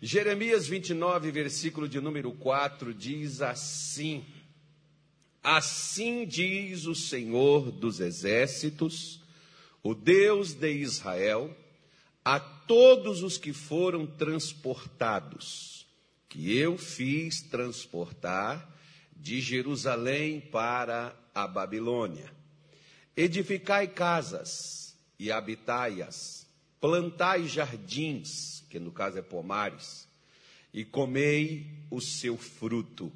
Jeremias 29, versículo de número 4, diz assim: Assim diz o Senhor dos exércitos, o Deus de Israel, a todos os que foram transportados, que eu fiz transportar de Jerusalém para a Babilônia. Edificai casas e habitai-as, plantai jardins, que no caso é pomares, e comei o seu fruto.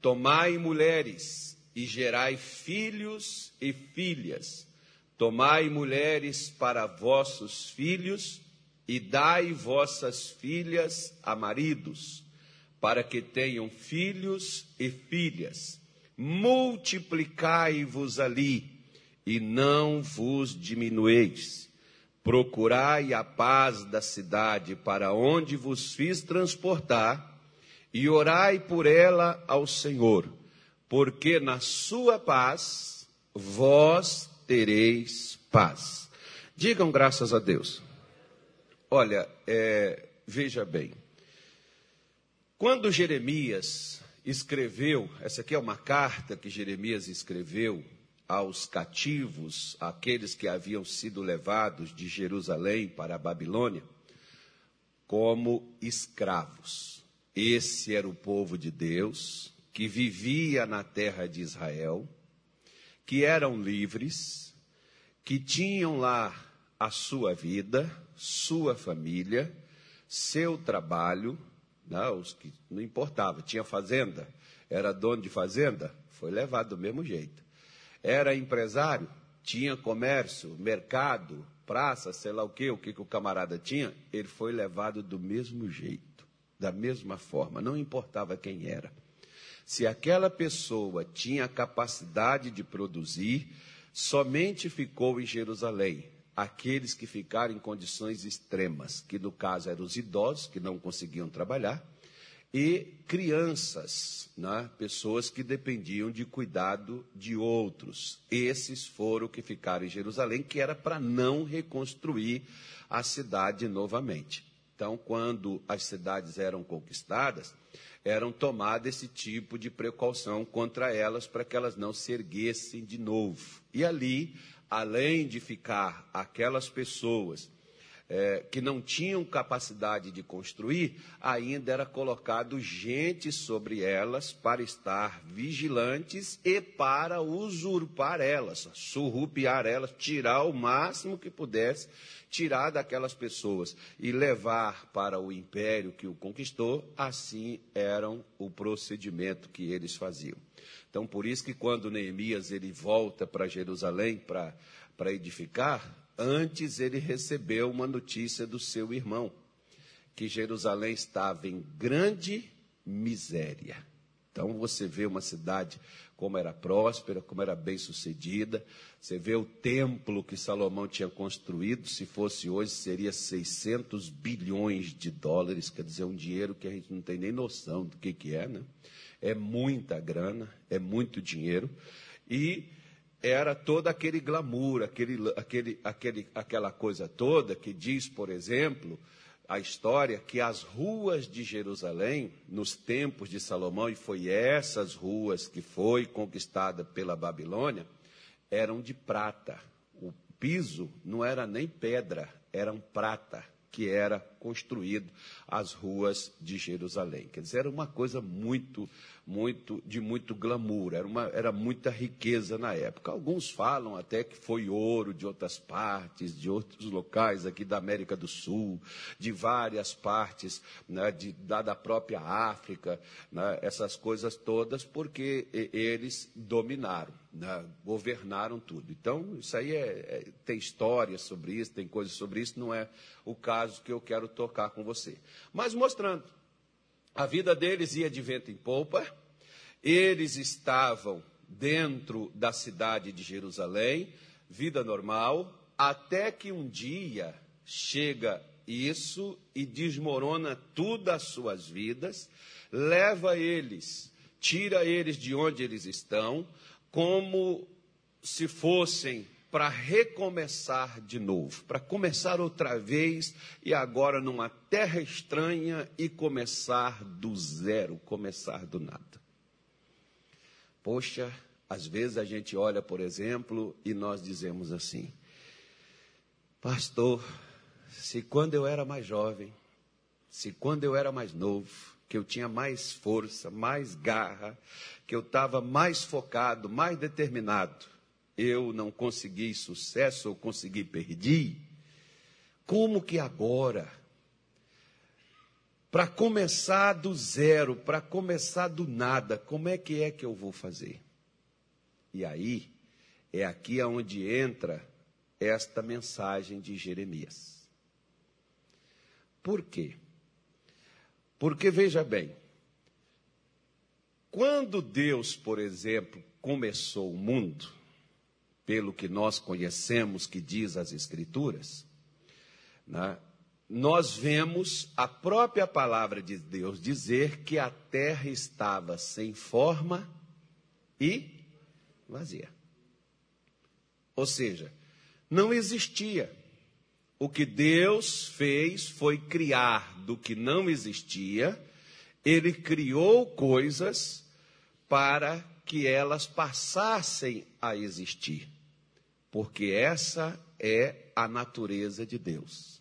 Tomai mulheres e gerai filhos e filhas. Tomai mulheres para vossos filhos e dai vossas filhas a maridos, para que tenham filhos e filhas. Multiplicai-vos ali e não vos diminueis Procurai a paz da cidade para onde vos fiz transportar, e orai por ela ao Senhor, porque na sua paz vós tereis paz. Digam graças a Deus. Olha, é, veja bem, quando Jeremias escreveu, essa aqui é uma carta que Jeremias escreveu aos cativos, aqueles que haviam sido levados de Jerusalém para a Babilônia, como escravos. Esse era o povo de Deus que vivia na terra de Israel, que eram livres, que tinham lá a sua vida, sua família, seu trabalho, não, os que não importava, tinha fazenda, era dono de fazenda, foi levado do mesmo jeito. Era empresário, tinha comércio, mercado, praça, sei lá o que, o que, que o camarada tinha, ele foi levado do mesmo jeito, da mesma forma, não importava quem era. Se aquela pessoa tinha capacidade de produzir, somente ficou em Jerusalém aqueles que ficaram em condições extremas, que no caso eram os idosos, que não conseguiam trabalhar, e crianças, né? pessoas que dependiam de cuidado de outros. Esses foram que ficaram em Jerusalém, que era para não reconstruir a cidade novamente. Então, quando as cidades eram conquistadas, eram tomadas esse tipo de precaução contra elas para que elas não se erguessem de novo. E ali, além de ficar aquelas pessoas é, que não tinham capacidade de construir, ainda era colocado gente sobre elas para estar vigilantes e para usurpar elas, surrupiar elas, tirar o máximo que pudesse, tirar daquelas pessoas e levar para o império que o conquistou, assim eram o procedimento que eles faziam. Então, por isso que quando Neemias ele volta para Jerusalém para edificar, Antes ele recebeu uma notícia do seu irmão, que Jerusalém estava em grande miséria. Então você vê uma cidade como era próspera, como era bem sucedida. Você vê o templo que Salomão tinha construído, se fosse hoje, seria 600 bilhões de dólares, quer dizer, um dinheiro que a gente não tem nem noção do que, que é, né? É muita grana, é muito dinheiro. E era todo aquele glamour, aquele, aquele, aquele, aquela coisa toda que diz, por exemplo, a história que as ruas de Jerusalém, nos tempos de Salomão, e foi essas ruas que foi conquistada pela Babilônia, eram de prata. O piso não era nem pedra, eram prata que era construído as ruas de Jerusalém. Quer dizer, era uma coisa muito muito de muito glamour, era, uma, era muita riqueza na época. Alguns falam até que foi ouro de outras partes, de outros locais aqui da América do Sul, de várias partes né, de, da, da própria África, né, essas coisas todas, porque eles dominaram, né, governaram tudo. Então, isso aí é, é, tem história sobre isso, tem coisas sobre isso, não é o caso que eu quero tocar com você. Mas mostrando a vida deles ia de vento em polpa, eles estavam dentro da cidade de Jerusalém, vida normal, até que um dia chega isso e desmorona tudo as suas vidas, leva eles, tira eles de onde eles estão, como se fossem para recomeçar de novo, para começar outra vez e agora numa terra estranha e começar do zero, começar do nada. Poxa, às vezes a gente olha, por exemplo, e nós dizemos assim: Pastor, se quando eu era mais jovem, se quando eu era mais novo, que eu tinha mais força, mais garra, que eu estava mais focado, mais determinado, eu não consegui sucesso ou consegui perdi, como que agora, para começar do zero, para começar do nada, como é que é que eu vou fazer? E aí, é aqui aonde entra esta mensagem de Jeremias. Por quê? Porque veja bem, quando Deus, por exemplo, começou o mundo, pelo que nós conhecemos que diz as Escrituras, né, nós vemos a própria palavra de Deus dizer que a terra estava sem forma e vazia. Ou seja, não existia. O que Deus fez foi criar do que não existia, Ele criou coisas para que elas passassem a existir porque essa é a natureza de Deus.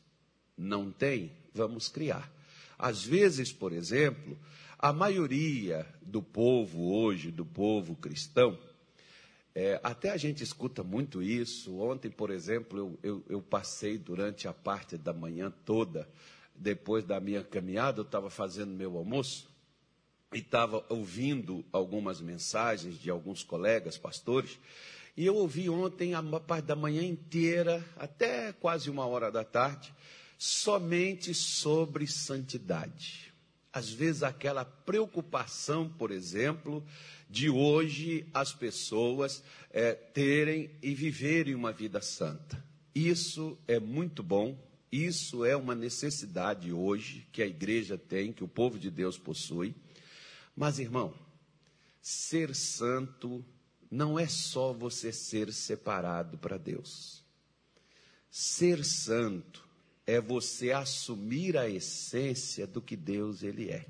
Não tem? Vamos criar. Às vezes, por exemplo, a maioria do povo hoje, do povo cristão, é, até a gente escuta muito isso. Ontem, por exemplo, eu, eu, eu, passei durante a parte da manhã toda, depois da minha caminhada, eu estava fazendo meu almoço e estava ouvindo algumas mensagens de alguns colegas pastores, e eu ouvi ontem, a parte da manhã inteira, até quase uma hora da tarde, somente sobre santidade. Às vezes, aquela preocupação, por exemplo, de hoje as pessoas é, terem e viverem uma vida santa. Isso é muito bom, isso é uma necessidade hoje que a igreja tem, que o povo de Deus possui. Mas, irmão, ser santo não é só você ser separado para Deus. Ser santo é você assumir a essência do que Deus ele é.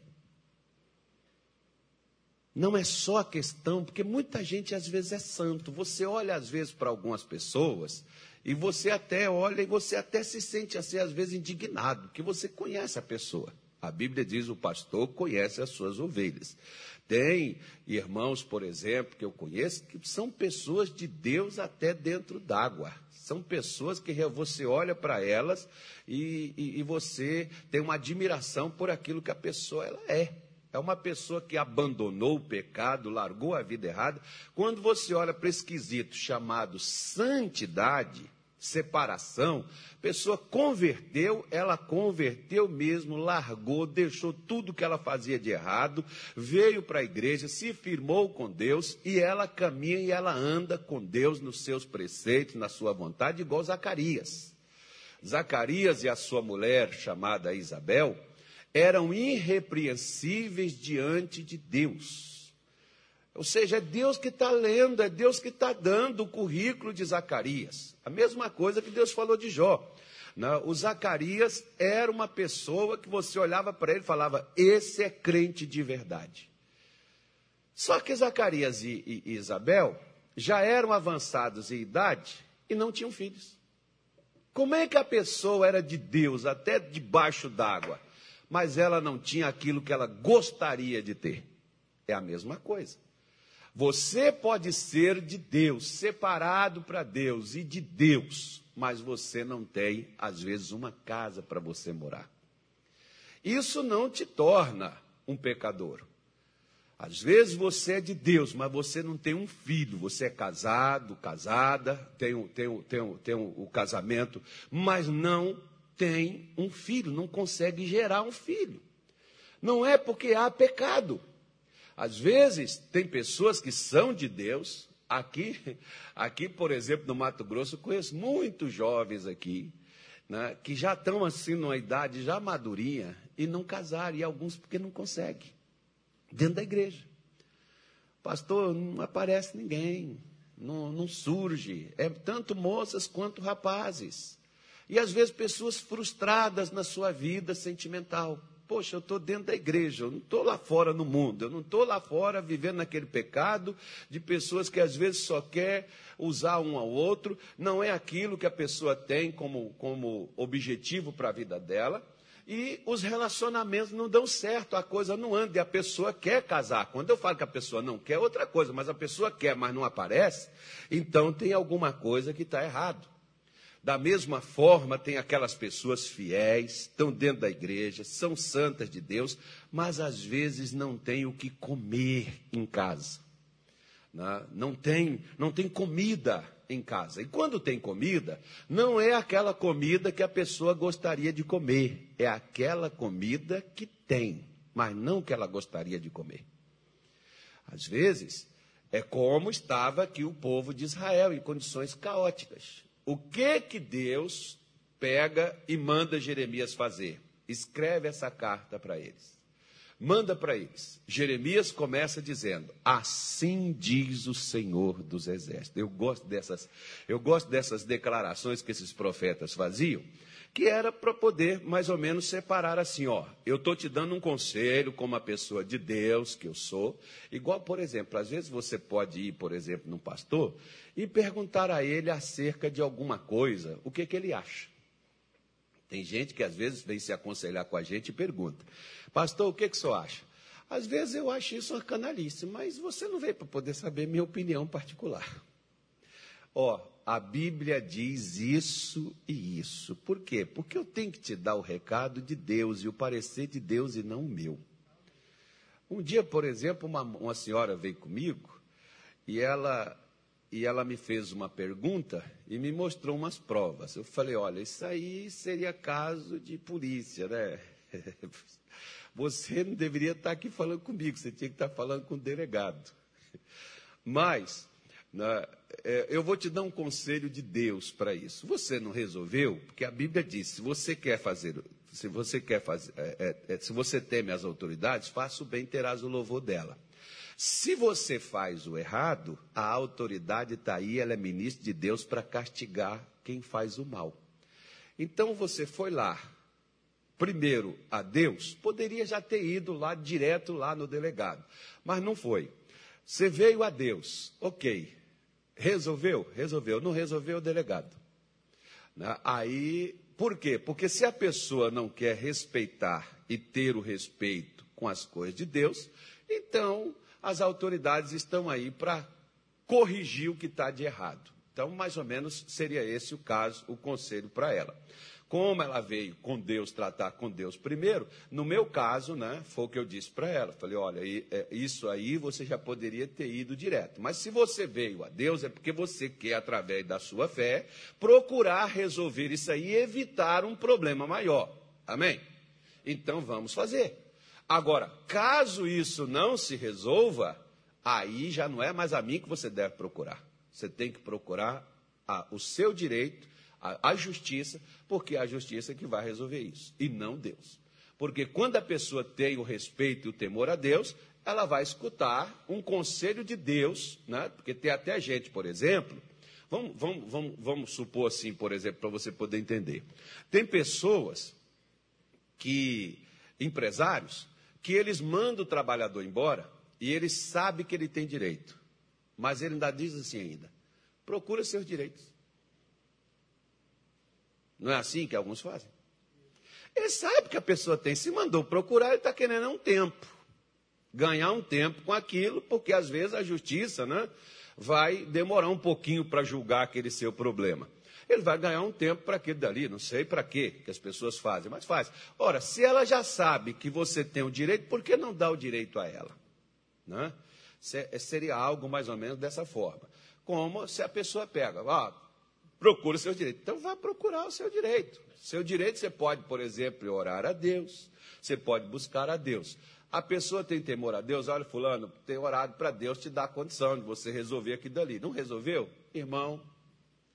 Não é só a questão, porque muita gente às vezes é santo. Você olha às vezes para algumas pessoas e você até olha e você até se sente assim às vezes indignado, porque você conhece a pessoa. A Bíblia diz: o pastor conhece as suas ovelhas. Tem irmãos, por exemplo, que eu conheço, que são pessoas de Deus até dentro d'água. São pessoas que você olha para elas e, e, e, você tem uma admiração por aquilo que a pessoa ela é. É uma pessoa que abandonou o pecado, largou a vida errada. Quando você olha para esse quesito chamado santidade, separação, a pessoa converteu, ela converteu mesmo, largou, deixou tudo que ela fazia de errado, veio para a igreja, se firmou com Deus e ela caminha e ela anda com Deus nos seus preceitos, na sua vontade, igual Zacarias. Zacarias e a sua mulher, chamada Isabel, eram irrepreensíveis diante de Deus. Ou seja, é Deus que está lendo, é Deus que está dando o currículo de Zacarias. A mesma coisa que Deus falou de Jó. Né? O Zacarias era uma pessoa que você olhava para ele e falava: esse é crente de verdade. Só que Zacarias e, e, e Isabel já eram avançados em idade e não tinham filhos. Como é que a pessoa era de Deus até debaixo d'água, mas ela não tinha aquilo que ela gostaria de ter? É a mesma coisa. Você pode ser de Deus, separado para Deus e de Deus, mas você não tem, às vezes, uma casa para você morar. Isso não te torna um pecador. Às vezes você é de Deus, mas você não tem um filho. Você é casado, casada, tem, tem, tem, tem o casamento, mas não tem um filho, não consegue gerar um filho. Não é porque há pecado. Às vezes, tem pessoas que são de Deus. Aqui, aqui por exemplo, no Mato Grosso, eu conheço muitos jovens aqui, né, que já estão assim numa idade já madurinha e não casaram, e alguns porque não conseguem, dentro da igreja. Pastor, não aparece ninguém, não, não surge. É tanto moças quanto rapazes. E às vezes pessoas frustradas na sua vida sentimental. Poxa, eu estou dentro da igreja, eu não estou lá fora no mundo, eu não estou lá fora vivendo naquele pecado de pessoas que às vezes só quer usar um ao outro, não é aquilo que a pessoa tem como, como objetivo para a vida dela, e os relacionamentos não dão certo, a coisa não anda, e a pessoa quer casar. Quando eu falo que a pessoa não quer, é outra coisa, mas a pessoa quer, mas não aparece, então tem alguma coisa que está errado. Da mesma forma, tem aquelas pessoas fiéis, estão dentro da igreja, são santas de Deus, mas às vezes não têm o que comer em casa. Né? Não tem, não tem comida em casa. E quando tem comida, não é aquela comida que a pessoa gostaria de comer, é aquela comida que tem, mas não que ela gostaria de comer. Às vezes, é como estava aqui o povo de Israel, em condições caóticas. O que que Deus pega e manda Jeremias fazer? Escreve essa carta para eles. Manda para eles. Jeremias começa dizendo: Assim diz o Senhor dos Exércitos. Eu gosto dessas, eu gosto dessas declarações que esses profetas faziam, que era para poder mais ou menos separar assim, ó, eu estou te dando um conselho como uma pessoa de Deus que eu sou, igual, por exemplo, às vezes você pode ir, por exemplo, num pastor e perguntar a ele acerca de alguma coisa, o que, que ele acha. Tem gente que às vezes vem se aconselhar com a gente e pergunta, pastor, o que, que o senhor acha? Às vezes eu acho isso uma canalice, mas você não veio para poder saber minha opinião particular. Ó, a Bíblia diz isso e isso. Por quê? Porque eu tenho que te dar o recado de Deus e o parecer de Deus e não o meu. Um dia, por exemplo, uma, uma senhora veio comigo e ela, e ela me fez uma pergunta e me mostrou umas provas. Eu falei: olha, isso aí seria caso de polícia, né? Você não deveria estar aqui falando comigo, você tinha que estar falando com o delegado. Mas né, é, eu vou te dar um conselho de Deus para isso. Você não resolveu, porque a Bíblia diz: se você quer fazer, se você quer fazer, é, é, é, se você teme as autoridades, faça o bem, terás o louvor dela. Se você faz o errado, a autoridade está aí, ela é ministra de Deus para castigar quem faz o mal. Então você foi lá, primeiro a Deus, poderia já ter ido lá direto lá no delegado, mas não foi. Você veio a Deus, ok. Resolveu? Resolveu. Não resolveu delegado. Né? Aí, por quê? Porque se a pessoa não quer respeitar e ter o respeito com as coisas de Deus, então as autoridades estão aí para corrigir o que está de errado. Então, mais ou menos, seria esse o caso, o conselho para ela como ela veio com Deus, tratar com Deus primeiro, no meu caso, né, foi o que eu disse para ela. Falei, olha, é, isso aí você já poderia ter ido direto. Mas se você veio a Deus, é porque você quer, através da sua fé, procurar resolver isso aí e evitar um problema maior. Amém? Então vamos fazer. Agora, caso isso não se resolva, aí já não é mais a mim que você deve procurar. Você tem que procurar a, o seu direito a, justiça, porque é a justiça que vai resolver isso, e não Deus. Porque quando a pessoa tem o respeito e o temor a Deus, ela vai escutar um conselho de Deus, né? porque tem até gente, por exemplo, vamos, vamos, vamos, vamos supor assim, por exemplo, para você poder entender. Tem pessoas que, empresários, que eles mandam o trabalhador embora e ele sabe que ele tem direito, mas ele ainda diz assim ainda, procura seus direitos. Não é assim que alguns fazem? Ele sabe que a pessoa tem, se mandou procurar, ele está querendo um tempo. Ganhar um tempo com aquilo, porque às vezes a justiça né, vai demorar um pouquinho para julgar aquele seu problema. Ele vai ganhar um tempo para aquilo dali, não sei para quê que as pessoas fazem, mas faz. Ora, se ela já sabe que você tem o direito, por que não dá o direito a ela? Né? Seria algo mais ou menos dessa forma. Como se a pessoa pega, ah, procura o seu direito. Então vá procurar o seu direito. Seu direito você pode, por exemplo, orar a Deus, você pode buscar a Deus. A pessoa tem temor a Deus, olha, fulano, tem orado para Deus te dar condição de você resolver aquilo dali. Não resolveu? Irmão,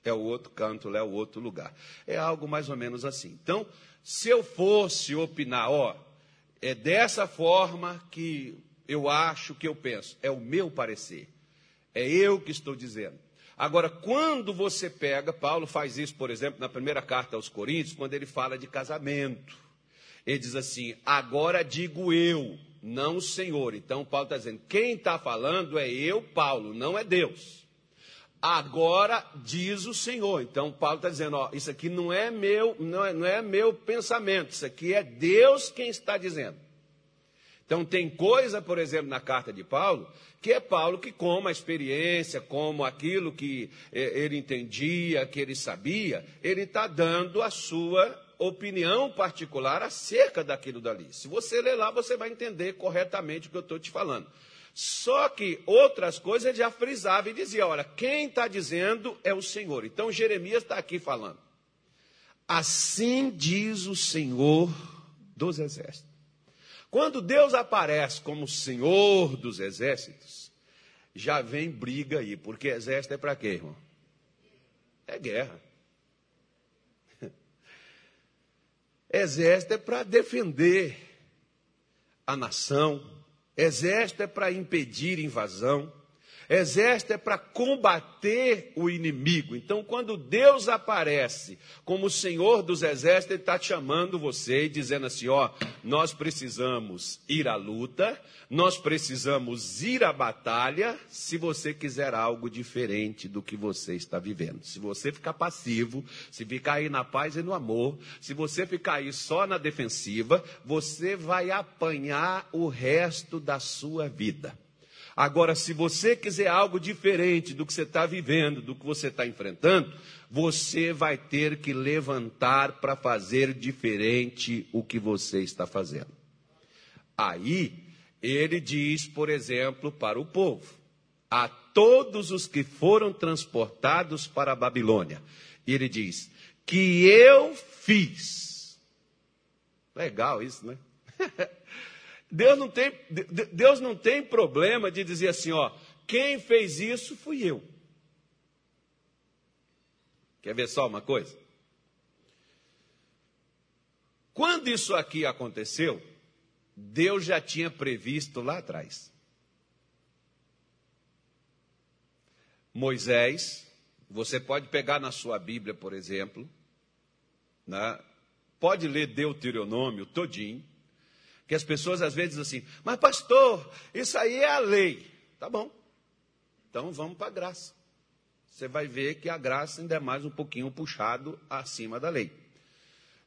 é o outro canto, é o outro lugar. É algo mais ou menos assim. Então, se eu fosse opinar, ó, é dessa forma que eu acho que eu penso, é o meu parecer. É eu que estou dizendo. Agora, quando você pega, Paulo faz isso, por exemplo, na primeira carta aos Coríntios, quando ele fala de casamento. Ele diz assim: agora digo eu, não o Senhor. Então, Paulo está dizendo: quem está falando é eu, Paulo, não é Deus. Agora diz o Senhor. Então, Paulo está dizendo: ó, isso aqui não é meu, não é, não é meu pensamento, isso aqui é Deus quem está dizendo. Então, tem coisa, por exemplo, na carta de Paulo, que é Paulo que, como a experiência, como aquilo que eh, ele entendia, que ele sabia, ele está dando a sua opinião particular acerca daquilo dali. Se você ler lá, você vai entender corretamente o que eu estou te falando. Só que outras coisas ele já frisava e dizia: olha, quem está dizendo é o Senhor. Então Jeremias está aqui falando. Assim diz o Senhor dos exércitos. Quando Deus aparece como Senhor dos exércitos, já vem briga aí, porque exército é para quê, irmão? É guerra. Exército é para defender a nação, exército é para impedir invasão, Exército é para combater o inimigo. Então, quando Deus aparece como o Senhor dos exércitos, Ele está chamando você e dizendo assim: ó, nós precisamos ir à luta, nós precisamos ir à batalha, se você quiser algo diferente do que você está vivendo. Se você ficar passivo, se ficar aí na paz e no amor, se você ficar aí só na defensiva, você vai apanhar o resto da sua vida. Agora, se você quiser algo diferente do que você está vivendo, do que você está enfrentando, você vai ter que levantar para fazer diferente o que você está fazendo. Aí, ele diz, por exemplo, para o povo: a todos os que foram transportados para a Babilônia, ele diz: que eu fiz. Legal isso, né? Deus não tem, Deus não tem problema de dizer assim, ó, quem fez isso fui eu. Quer ver só uma coisa? Quando isso aqui aconteceu, Deus já tinha previsto lá atrás. Moisés, você pode pegar na sua Bíblia, por exemplo, né? pode ler Deuteronômio todinho, que as pessoas às vezes dizem assim, mas pastor, isso aí é a lei. Tá bom. Então vamos para a graça. Você vai ver que a graça ainda é mais um pouquinho puxado acima da lei.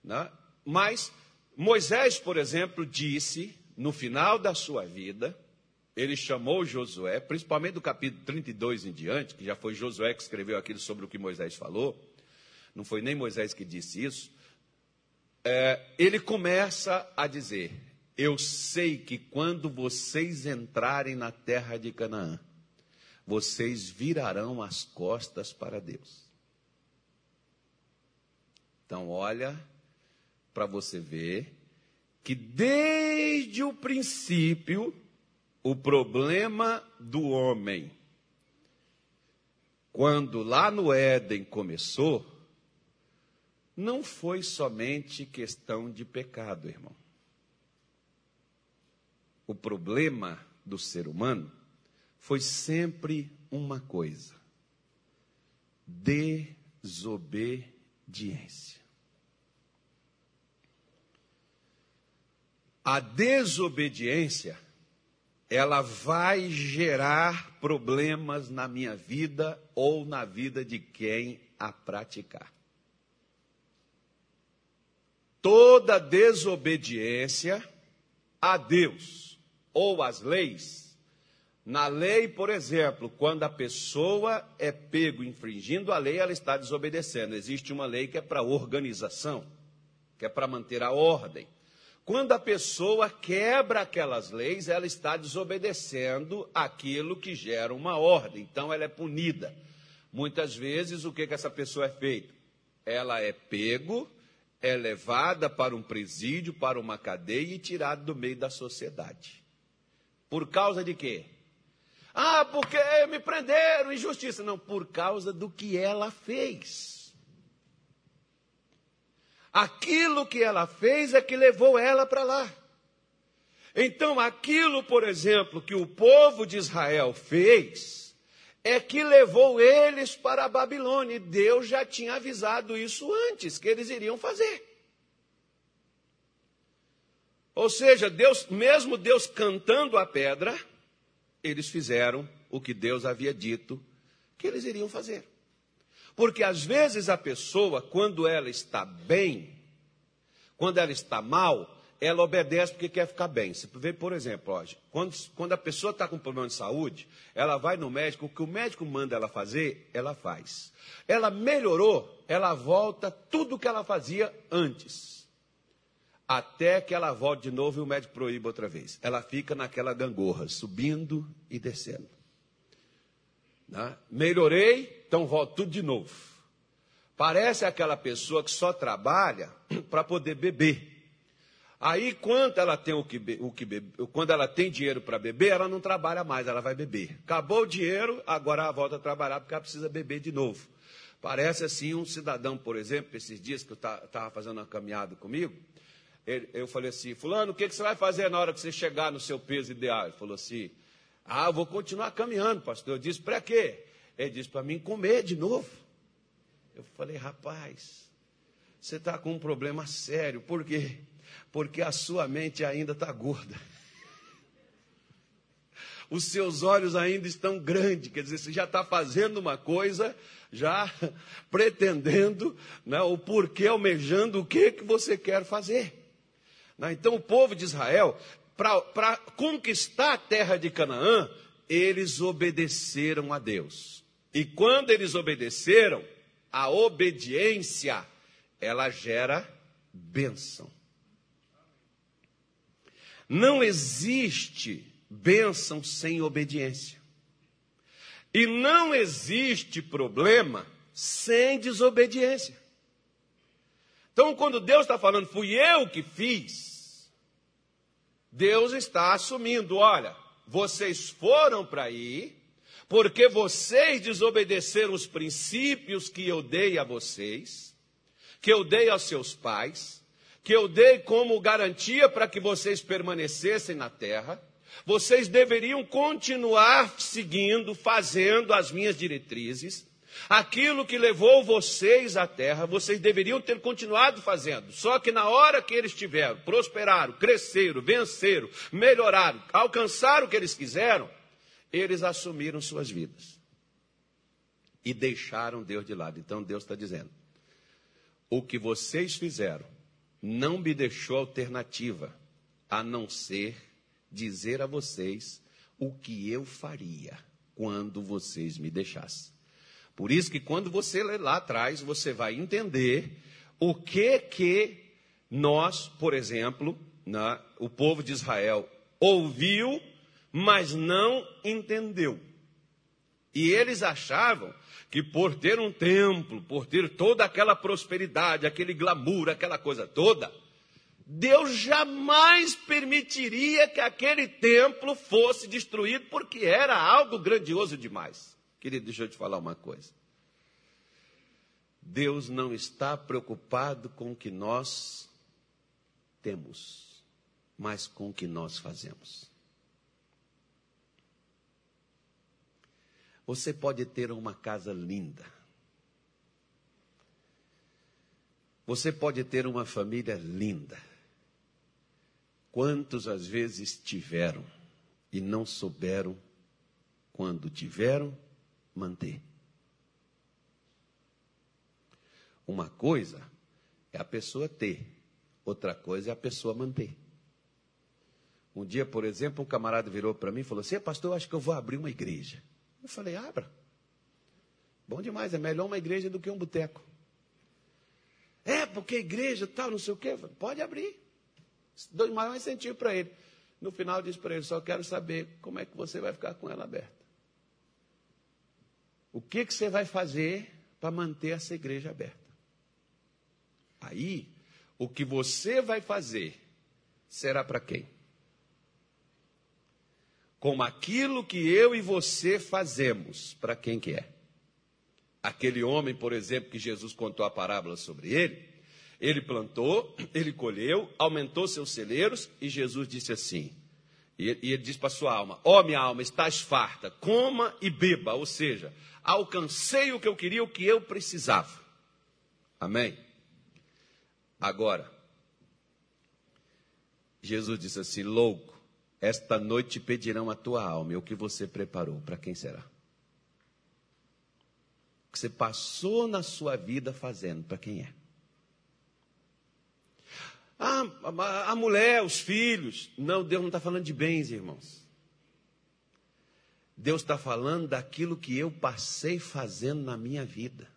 Né? Mas Moisés, por exemplo, disse no final da sua vida, ele chamou Josué, principalmente do capítulo 32 em diante, que já foi Josué que escreveu aquilo sobre o que Moisés falou, não foi nem Moisés que disse isso, é, ele começa a dizer: eu sei que quando vocês entrarem na terra de Canaã, vocês virarão as costas para Deus. Então, olha para você ver que desde o princípio, o problema do homem, quando lá no Éden começou, não foi somente questão de pecado, irmão o problema do ser humano foi sempre uma coisa: desobediência. A desobediência, ela vai gerar problemas na minha vida ou na vida de quem a praticar. Toda desobediência a Deus ou as leis. Na lei, por exemplo, quando a pessoa é pego infringindo a lei, ela está desobedecendo. Existe uma lei que é para organização, que é para manter a ordem. Quando a pessoa quebra aquelas leis, ela está desobedecendo aquilo que gera uma ordem, então ela é punida. Muitas vezes, o que, que essa pessoa é feita? Ela é pego, é levada para um presídio, para uma cadeia e tirada do meio da sociedade. Por causa de quê? Ah, porque me prenderam, injustiça. Não, por causa do que ela fez. Aquilo que ela fez é que levou ela para lá. Então, aquilo, por exemplo, que o povo de Israel fez, é que levou eles para a Babilônia. Deus já tinha avisado isso antes, que eles iriam fazer. Ou seja, Deus, mesmo Deus cantando a pedra, eles fizeram o que Deus havia dito que eles iriam fazer. Porque às vezes a pessoa, quando ela está bem, quando ela está mal, ela obedece porque quer ficar bem. Você vê, por exemplo, hoje, quando, quando a pessoa está com problema de saúde, ela vai no médico, o que o médico manda ela fazer, ela faz. Ela melhorou, ela volta tudo o que ela fazia antes. Até que ela volte de novo e o médico proíbe outra vez. Ela fica naquela gangorra, subindo e descendo. Né? Melhorei, então volto tudo de novo. Parece aquela pessoa que só trabalha para poder beber. Aí, quando ela tem o que, o que beber, quando ela tem dinheiro para beber, ela não trabalha mais, ela vai beber. Acabou o dinheiro, agora ela volta a trabalhar porque ela precisa beber de novo. Parece assim um cidadão, por exemplo, esses dias que eu estava fazendo uma caminhada comigo, eu falei assim, fulano, o que, que você vai fazer na hora que você chegar no seu peso ideal? Ele falou assim, ah, eu vou continuar caminhando, pastor. Eu disse, para quê? Ele disse, para mim comer de novo. Eu falei, rapaz, você está com um problema sério, por quê? porque a sua mente ainda está gorda. Os seus olhos ainda estão grandes, quer dizer, você já está fazendo uma coisa, já pretendendo, né, o porquê, almejando o que, que você quer fazer. Né? Então, o povo de Israel, para conquistar a terra de Canaã, eles obedeceram a Deus. E quando eles obedeceram, a obediência, ela gera bênção. Não existe bênção sem obediência. E não existe problema sem desobediência. Então, quando Deus está falando, fui eu que fiz, Deus está assumindo: olha, vocês foram para aí, porque vocês desobedeceram os princípios que eu dei a vocês, que eu dei aos seus pais, que eu dei como garantia para que vocês permanecessem na terra, vocês deveriam continuar seguindo, fazendo as minhas diretrizes. Aquilo que levou vocês à terra, vocês deveriam ter continuado fazendo. Só que na hora que eles tiveram, prosperaram, cresceram, venceram, melhoraram, alcançaram o que eles quiseram, eles assumiram suas vidas. E deixaram Deus de lado. Então Deus está dizendo: o que vocês fizeram não me deixou alternativa a não ser dizer a vocês o que eu faria quando vocês me deixassem. Por isso que quando você ler lá atrás, você vai entender o que que nós, por exemplo, na, o povo de Israel ouviu, mas não entendeu. E eles achavam que por ter um templo, por ter toda aquela prosperidade, aquele glamour, aquela coisa toda, Deus jamais permitiria que aquele templo fosse destruído, porque era algo grandioso demais. Querido, deixa eu te falar uma coisa. Deus não está preocupado com o que nós temos, mas com o que nós fazemos. Você pode ter uma casa linda. Você pode ter uma família linda. Quantos às vezes tiveram e não souberam, quando tiveram, manter? Uma coisa é a pessoa ter, outra coisa é a pessoa manter. Um dia, por exemplo, um camarada virou para mim e falou assim: Pastor, eu acho que eu vou abrir uma igreja. Eu falei, abra. Bom demais, é melhor uma igreja do que um boteco. É, porque igreja tal, não sei o quê. Pode abrir. Dou um incentivo para ele. No final disse para ele, só quero saber como é que você vai ficar com ela aberta. O que, que você vai fazer para manter essa igreja aberta? Aí, o que você vai fazer será para quem? como aquilo que eu e você fazemos, para quem que é? Aquele homem, por exemplo, que Jesus contou a parábola sobre ele, ele plantou, ele colheu, aumentou seus celeiros e Jesus disse assim: E, ele diz para sua alma: Ó oh, minha alma, estás farta, coma e beba. Ou seja, alcancei o que eu queria, o que eu precisava. Amém? Agora, Jesus disse assim: Louco, esta noite pedirão a tua alma, e o que você preparou, para quem será? O que você passou na sua vida fazendo, para quem é? Ah, a mulher, os filhos. Não, Deus não está falando de bens, irmãos. Deus está falando daquilo que eu passei fazendo na minha vida.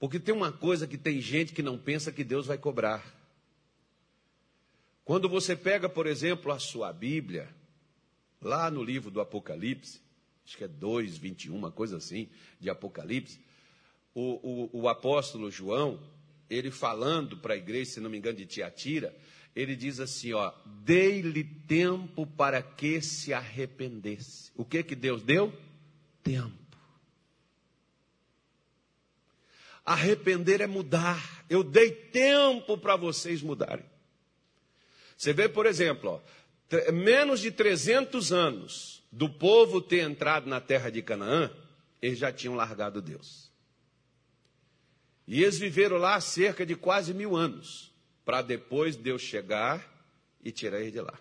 Porque tem uma coisa que tem gente que não pensa que Deus vai cobrar. Quando você pega, por exemplo, a sua Bíblia, lá no livro do Apocalipse, acho que é 2, 21, uma coisa assim, de Apocalipse, o, o, o apóstolo João, ele falando para a igreja, se não me engano, de Tiatira, ele diz assim, ó, dei-lhe tempo para que se arrependesse. O que que Deus deu? Tempo. Arrepender é mudar. Eu dei tempo para vocês mudarem. Você vê, por exemplo, ó, menos de 300 anos do povo ter entrado na terra de Canaã, eles já tinham largado Deus. E eles viveram lá cerca de quase mil anos, para depois Deus chegar e tirar eles de lá.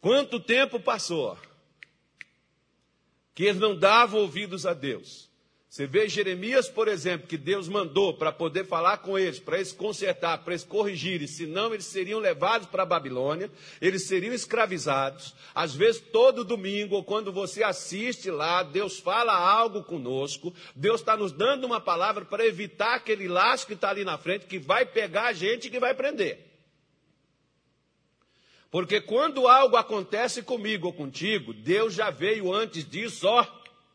Quanto tempo passou que eles não davam ouvidos a Deus? Você vê Jeremias, por exemplo, que Deus mandou para poder falar com eles, para eles consertar, para eles corrigirem, senão eles seriam levados para a Babilônia, eles seriam escravizados. Às vezes, todo domingo, quando você assiste lá, Deus fala algo conosco, Deus está nos dando uma palavra para evitar aquele laço que está ali na frente, que vai pegar a gente e que vai prender. Porque quando algo acontece comigo ou contigo, Deus já veio antes disso, ó,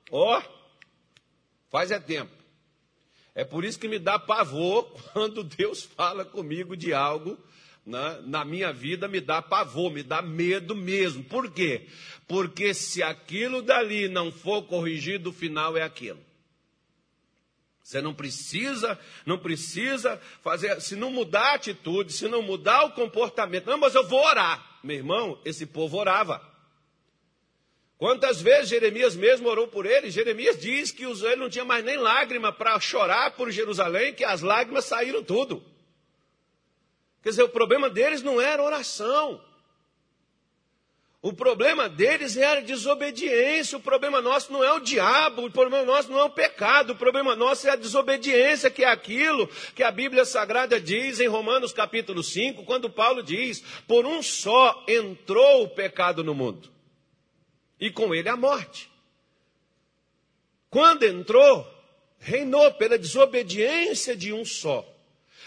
ó Faz é tempo. É por isso que me dá pavor quando Deus fala comigo de algo né, na minha vida, me dá pavor, me dá medo mesmo. Por quê? Porque se aquilo dali não for corrigido, o final é aquilo. Você não precisa, não precisa fazer, se não mudar a atitude, se não mudar o comportamento. Não, mas eu vou orar. Meu irmão, esse povo orava. Quantas vezes Jeremias mesmo orou por ele? Jeremias diz que ele não tinha mais nem lágrima para chorar por Jerusalém, que as lágrimas saíram tudo. Quer dizer, o problema deles não era oração. O problema deles era desobediência. O problema nosso não é o diabo, o problema nosso não é o pecado, o problema nosso é a desobediência, que é aquilo que a Bíblia Sagrada diz em Romanos capítulo 5, quando Paulo diz: Por um só entrou o pecado no mundo e com ele a morte. Quando entrou, reinou pela desobediência de um só.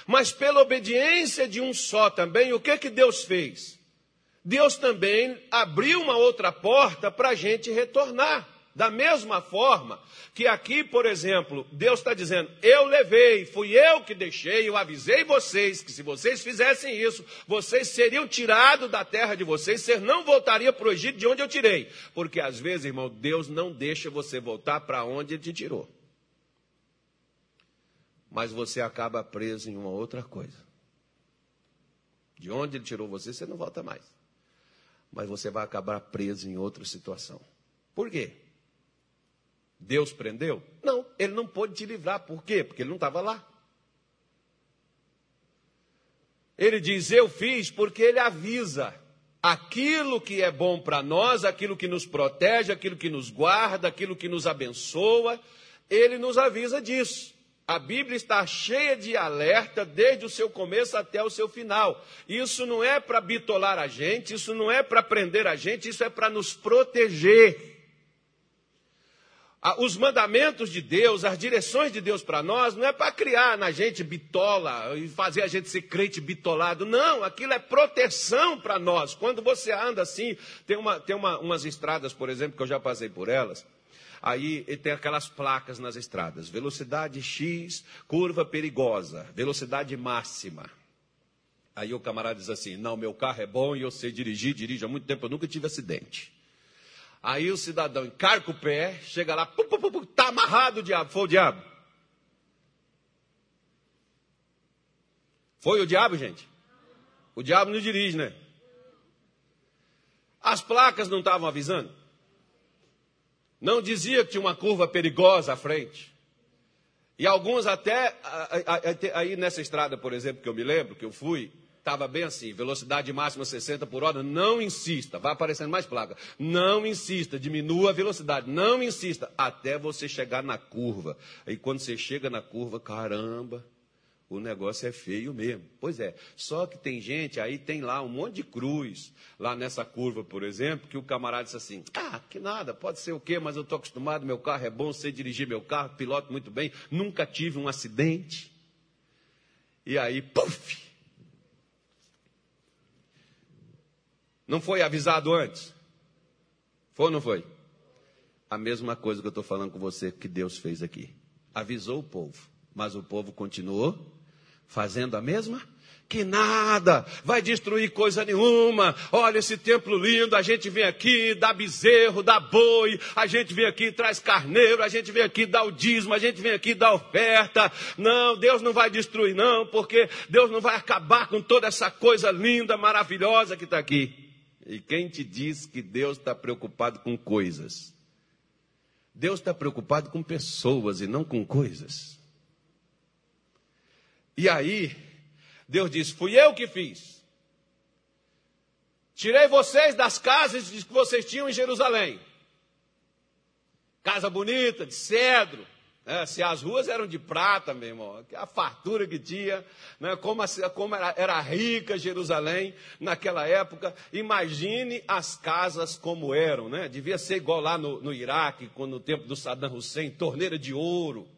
Mas pela obediência de um só também, o que que Deus fez? Deus também abriu uma outra porta para a gente retornar. Da mesma forma que aqui, por exemplo, Deus está dizendo: Eu levei, fui eu que deixei, eu avisei vocês que se vocês fizessem isso, vocês seriam tirados da terra de vocês, vocês não voltariam para o Egito de onde eu tirei. Porque às vezes, irmão, Deus não deixa você voltar para onde Ele te tirou. Mas você acaba preso em uma outra coisa. De onde Ele tirou você, você não volta mais. Mas você vai acabar preso em outra situação. Por quê? Deus prendeu? Não, ele não pôde te livrar. Por quê? Porque ele não estava lá. Ele diz: Eu fiz porque ele avisa aquilo que é bom para nós, aquilo que nos protege, aquilo que nos guarda, aquilo que nos abençoa. Ele nos avisa disso. A Bíblia está cheia de alerta desde o seu começo até o seu final. Isso não é para bitolar a gente, isso não é para prender a gente, isso é para nos proteger os mandamentos de Deus, as direções de Deus para nós, não é para criar na gente bitola e fazer a gente ser crente bitolado. Não, aquilo é proteção para nós. Quando você anda assim, tem, uma, tem uma, umas estradas, por exemplo, que eu já passei por elas. Aí tem aquelas placas nas estradas: velocidade X, curva perigosa, velocidade máxima. Aí o camarada diz assim: Não, meu carro é bom e eu sei dirigir, dirijo há muito tempo, eu nunca tive acidente. Aí o cidadão encarca o pé, chega lá, pum, pum, pum, tá amarrado o diabo. Foi o diabo. Foi o diabo, gente? O diabo não dirige, né? As placas não estavam avisando. Não dizia que tinha uma curva perigosa à frente. E alguns até, aí nessa estrada, por exemplo, que eu me lembro, que eu fui, estava bem assim, velocidade máxima 60 por hora, não insista, vai aparecendo mais placa. Não insista, diminua a velocidade, não insista, até você chegar na curva. Aí quando você chega na curva, caramba, o negócio é feio mesmo. Pois é, só que tem gente, aí tem lá um monte de cruz, lá nessa curva, por exemplo, que o camarada disse assim: ah, que nada, pode ser o quê, mas eu estou acostumado, meu carro é bom, sei dirigir meu carro, piloto muito bem, nunca tive um acidente. E aí, puf! Não foi avisado antes? Foi ou não foi? A mesma coisa que eu estou falando com você que Deus fez aqui. Avisou o povo, mas o povo continuou fazendo a mesma? Que nada, vai destruir coisa nenhuma. Olha esse templo lindo, a gente vem aqui, dá bezerro, dá boi, a gente vem aqui, traz carneiro, a gente vem aqui, dá o dízimo, a gente vem aqui, dá oferta. Não, Deus não vai destruir, não, porque Deus não vai acabar com toda essa coisa linda, maravilhosa que está aqui. E quem te diz que Deus está preocupado com coisas? Deus está preocupado com pessoas e não com coisas. E aí, Deus disse: Fui eu que fiz. Tirei vocês das casas que vocês tinham em Jerusalém. Casa bonita, de cedro. Né? Se as ruas eram de prata, meu irmão, a fartura que tinha, né? como, a, como era, era, rica Jerusalém naquela época. Imagine as casas como eram, né? Devia ser igual lá no, no Iraque, no tempo do Saddam Hussein, torneira de ouro.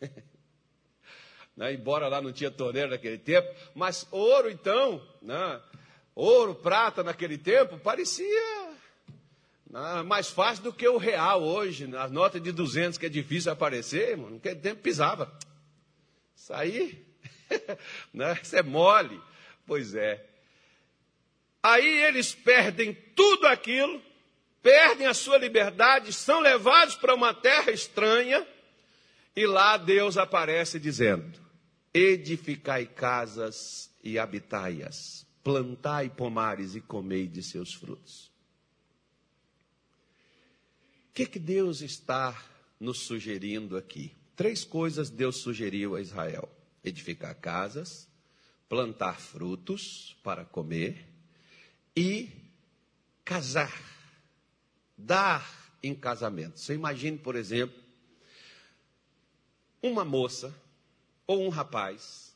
né? embora lá não tinha torneira naquele tempo, mas ouro então, né? ouro, prata naquele tempo, parecia? Mais fácil do que o real hoje, as notas de 200 que é difícil aparecer, mano, naquele tempo pisava. Isso aí, né? isso é mole, pois é. Aí eles perdem tudo aquilo, perdem a sua liberdade, são levados para uma terra estranha, e lá Deus aparece dizendo: edificai casas e habitai-as, plantai pomares e comei de seus frutos. Que, que Deus está nos sugerindo aqui? Três coisas Deus sugeriu a Israel: edificar casas, plantar frutos para comer e casar, dar em casamento. Você imagine, por exemplo, uma moça ou um rapaz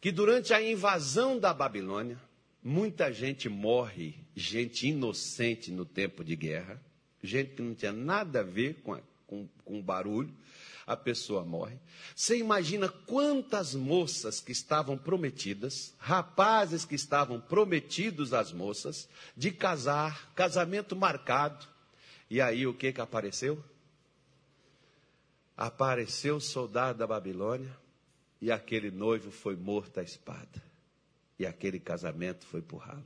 que durante a invasão da Babilônia, muita gente morre, gente inocente no tempo de guerra, gente que não tinha nada a ver com, a, com, com barulho, a pessoa morre. Você imagina quantas moças que estavam prometidas, rapazes que estavam prometidos às moças, de casar, casamento marcado. E aí o que que apareceu? Apareceu o soldado da Babilônia, e aquele noivo foi morto à espada. E aquele casamento foi por ralo.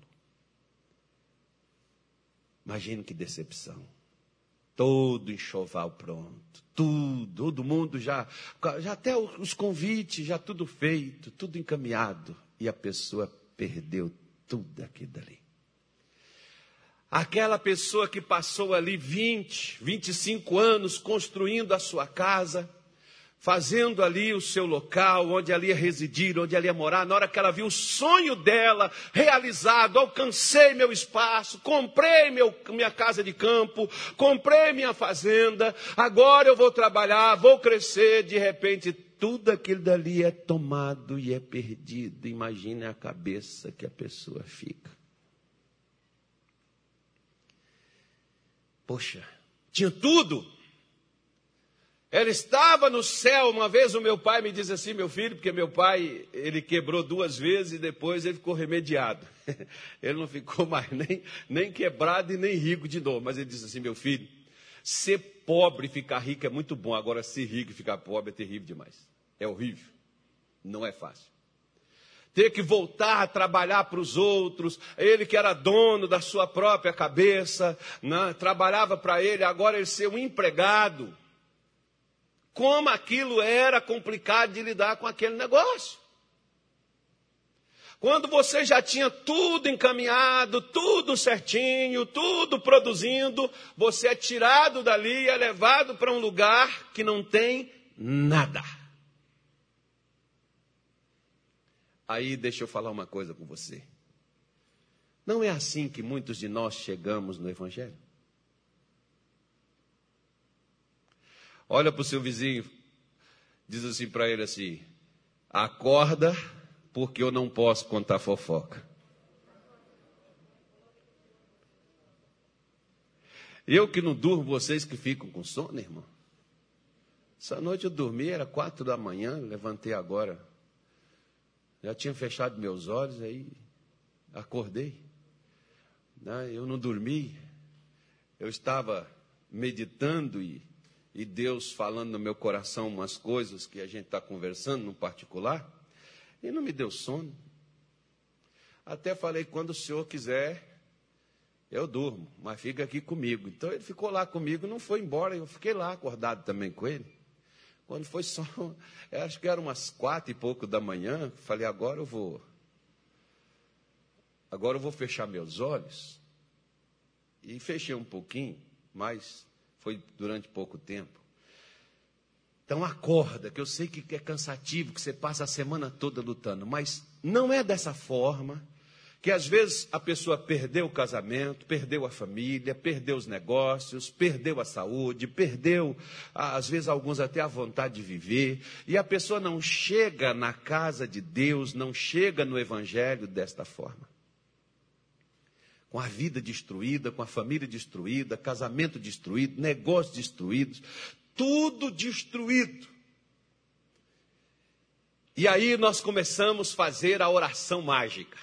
Imagine que decepção. Todo enxoval pronto, tudo, todo mundo já, já até os convites, já tudo feito, tudo encaminhado. E a pessoa perdeu tudo aquilo dali. Aquela pessoa que passou ali 20, 25 anos construindo a sua casa, fazendo ali o seu local, onde ela ia residir, onde ela ia morar, na hora que ela viu o sonho dela realizado, alcancei meu espaço, comprei meu, minha casa de campo, comprei minha fazenda, agora eu vou trabalhar, vou crescer, de repente tudo aquilo dali é tomado e é perdido. Imagine a cabeça que a pessoa fica. Poxa, tinha tudo, ela estava no céu. Uma vez o meu pai me disse assim, meu filho, porque meu pai, ele quebrou duas vezes e depois ele ficou remediado. Ele não ficou mais nem, nem quebrado e nem rico de novo. Mas ele disse assim, meu filho, ser pobre e ficar rico é muito bom. Agora, ser rico e ficar pobre é terrível demais. É horrível. Não é fácil. Ter que voltar a trabalhar para os outros, ele que era dono da sua própria cabeça, né? trabalhava para ele, agora ele ser um empregado como aquilo era complicado de lidar com aquele negócio. Quando você já tinha tudo encaminhado, tudo certinho, tudo produzindo, você é tirado dali e é levado para um lugar que não tem nada. Aí deixa eu falar uma coisa com você. Não é assim que muitos de nós chegamos no Evangelho? Olha para o seu vizinho, diz assim para ele assim: acorda, porque eu não posso contar fofoca. Eu que não durmo, vocês que ficam com sono, irmão. Essa noite eu dormi, era quatro da manhã, levantei agora. Já tinha fechado meus olhos, aí acordei. Né? Eu não dormi, eu estava meditando e, e Deus falando no meu coração umas coisas que a gente está conversando no particular, e não me deu sono. Até falei, quando o senhor quiser, eu durmo, mas fica aqui comigo. Então ele ficou lá comigo, não foi embora, eu fiquei lá acordado também com ele. Quando foi só, acho que era umas quatro e pouco da manhã, falei, agora eu vou Agora eu vou fechar meus olhos. E fechei um pouquinho, mas foi durante pouco tempo. Então acorda, que eu sei que é cansativo, que você passa a semana toda lutando, mas não é dessa forma que às vezes a pessoa perdeu o casamento, perdeu a família, perdeu os negócios, perdeu a saúde, perdeu, às vezes, alguns até a vontade de viver, e a pessoa não chega na casa de Deus, não chega no Evangelho desta forma com a vida destruída, com a família destruída, casamento destruído, negócios destruídos, tudo destruído. E aí nós começamos a fazer a oração mágica.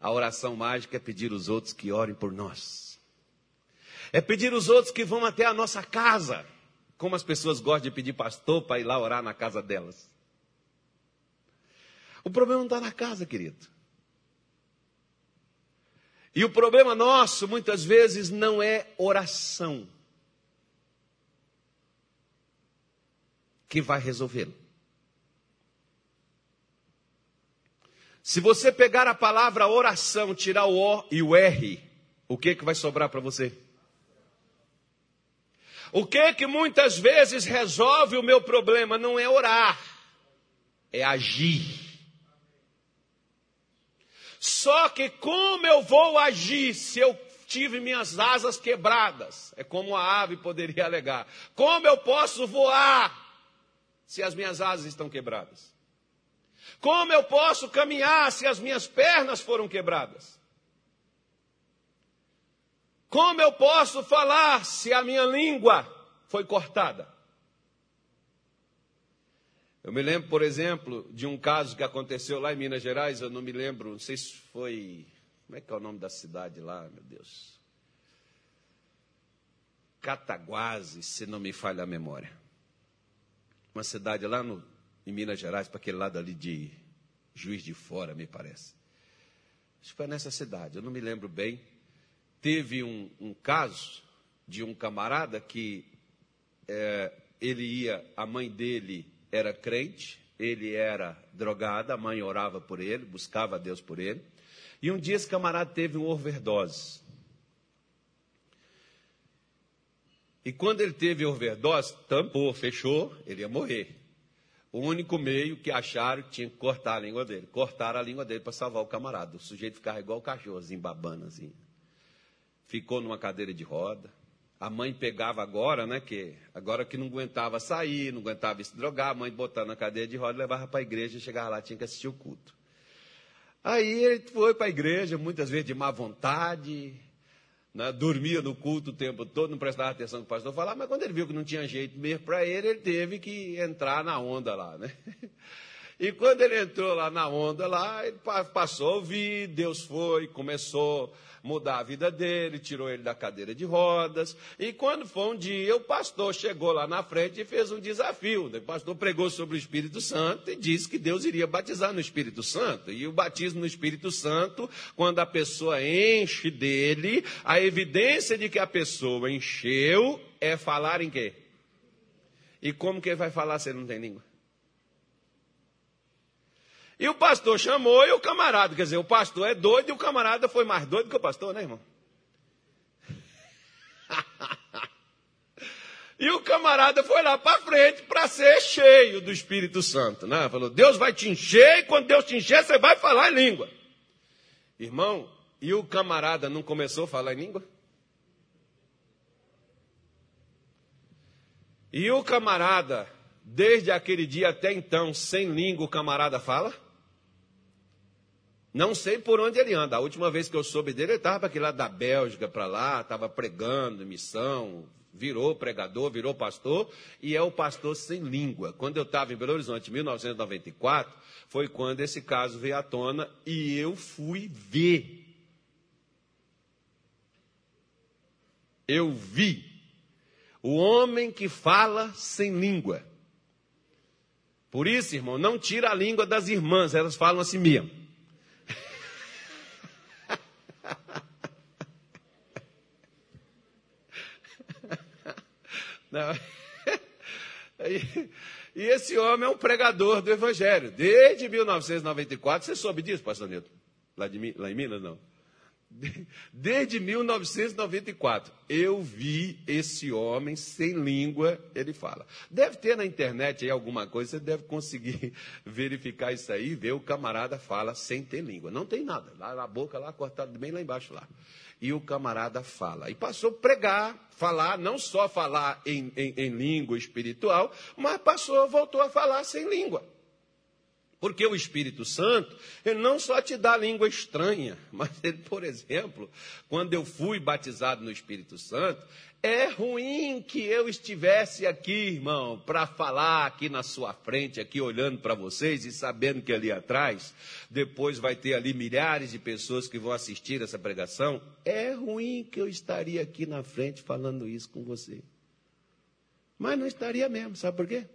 A oração mágica é pedir os outros que orem por nós. É pedir os outros que vão até a nossa casa. Como as pessoas gostam de pedir pastor para ir lá orar na casa delas. O problema não está na casa, querido. E o problema nosso, muitas vezes, não é oração que vai resolvê-lo. Se você pegar a palavra oração, tirar o O e o R, o que, que vai sobrar para você? O que que muitas vezes resolve o meu problema não é orar, é agir. Só que como eu vou agir se eu tive minhas asas quebradas? É como a ave poderia alegar. Como eu posso voar se as minhas asas estão quebradas? Como eu posso caminhar se as minhas pernas foram quebradas? Como eu posso falar se a minha língua foi cortada? Eu me lembro, por exemplo, de um caso que aconteceu lá em Minas Gerais, eu não me lembro, não sei se foi. Como é que é o nome da cidade lá, meu Deus? Cataguase, se não me falha a memória. Uma cidade lá no, em Minas Gerais, para aquele lado ali de Juiz de Fora, me parece. Acho que foi nessa cidade, eu não me lembro bem. Teve um, um caso de um camarada que é, ele ia, a mãe dele era crente, ele era drogado, a mãe orava por ele, buscava a Deus por ele. E um dia esse camarada teve uma overdose. E quando ele teve overdose, tampou, fechou, ele ia morrer. O único meio que acharam tinha que cortar a língua dele. Cortaram a língua dele para salvar o camarada. O sujeito ficava igual o cachorro, assim, babando assim. Ficou numa cadeira de roda. A mãe pegava agora, né? Que agora que não aguentava sair, não aguentava se drogar, a mãe botava na cadeira de roda, levava para a igreja, chegava lá, tinha que assistir o culto. Aí ele foi para a igreja, muitas vezes de má vontade, né, dormia no culto o tempo todo, não prestava atenção no que o pastor falava, mas quando ele viu que não tinha jeito mesmo para ele, ele teve que entrar na onda lá, né? E quando ele entrou lá na onda lá, ele passou a ouvir, Deus foi, começou mudar a vida dele, tirou ele da cadeira de rodas. E quando foi um dia, o pastor chegou lá na frente e fez um desafio. O pastor pregou sobre o Espírito Santo e disse que Deus iria batizar no Espírito Santo. E o batismo no Espírito Santo, quando a pessoa enche dele, a evidência de que a pessoa encheu é falar em quê? E como que ele vai falar se ele não tem língua? E o pastor chamou e o camarada, quer dizer, o pastor é doido e o camarada foi mais doido que o pastor, né, irmão? E o camarada foi lá para frente para ser cheio do Espírito Santo. Né? Falou: Deus vai te encher, e quando Deus te encher, você vai falar em língua. Irmão, e o camarada não começou a falar em língua? E o camarada, desde aquele dia até então, sem língua, o camarada fala? Não sei por onde ele anda. A última vez que eu soube dele, ele estava para aquele lado da Bélgica, para lá, estava pregando, missão, virou pregador, virou pastor, e é o pastor sem língua. Quando eu estava em Belo Horizonte, em 1994, foi quando esse caso veio à tona e eu fui ver. Eu vi o homem que fala sem língua. Por isso, irmão, não tira a língua das irmãs, elas falam assim mesmo. Não. E, e, esse homem é um pregador do Evangelho. Desde 1994, você soube disso, pastor Neto? Lá, de, lá em Minas, não. Desde 1994, eu vi esse homem sem língua, ele fala. Deve ter na internet aí alguma coisa, você deve conseguir verificar isso aí, ver o camarada fala sem ter língua. Não tem nada, lá na boca, lá cortado bem lá embaixo lá. E o camarada fala. E passou a pregar, falar, não só falar em, em, em língua espiritual, mas passou, voltou a falar sem língua. Porque o Espírito Santo, ele não só te dá língua estranha, mas ele, por exemplo, quando eu fui batizado no Espírito Santo, é ruim que eu estivesse aqui, irmão, para falar aqui na sua frente, aqui olhando para vocês e sabendo que ali atrás, depois vai ter ali milhares de pessoas que vão assistir essa pregação. É ruim que eu estaria aqui na frente falando isso com você. Mas não estaria mesmo, sabe por quê?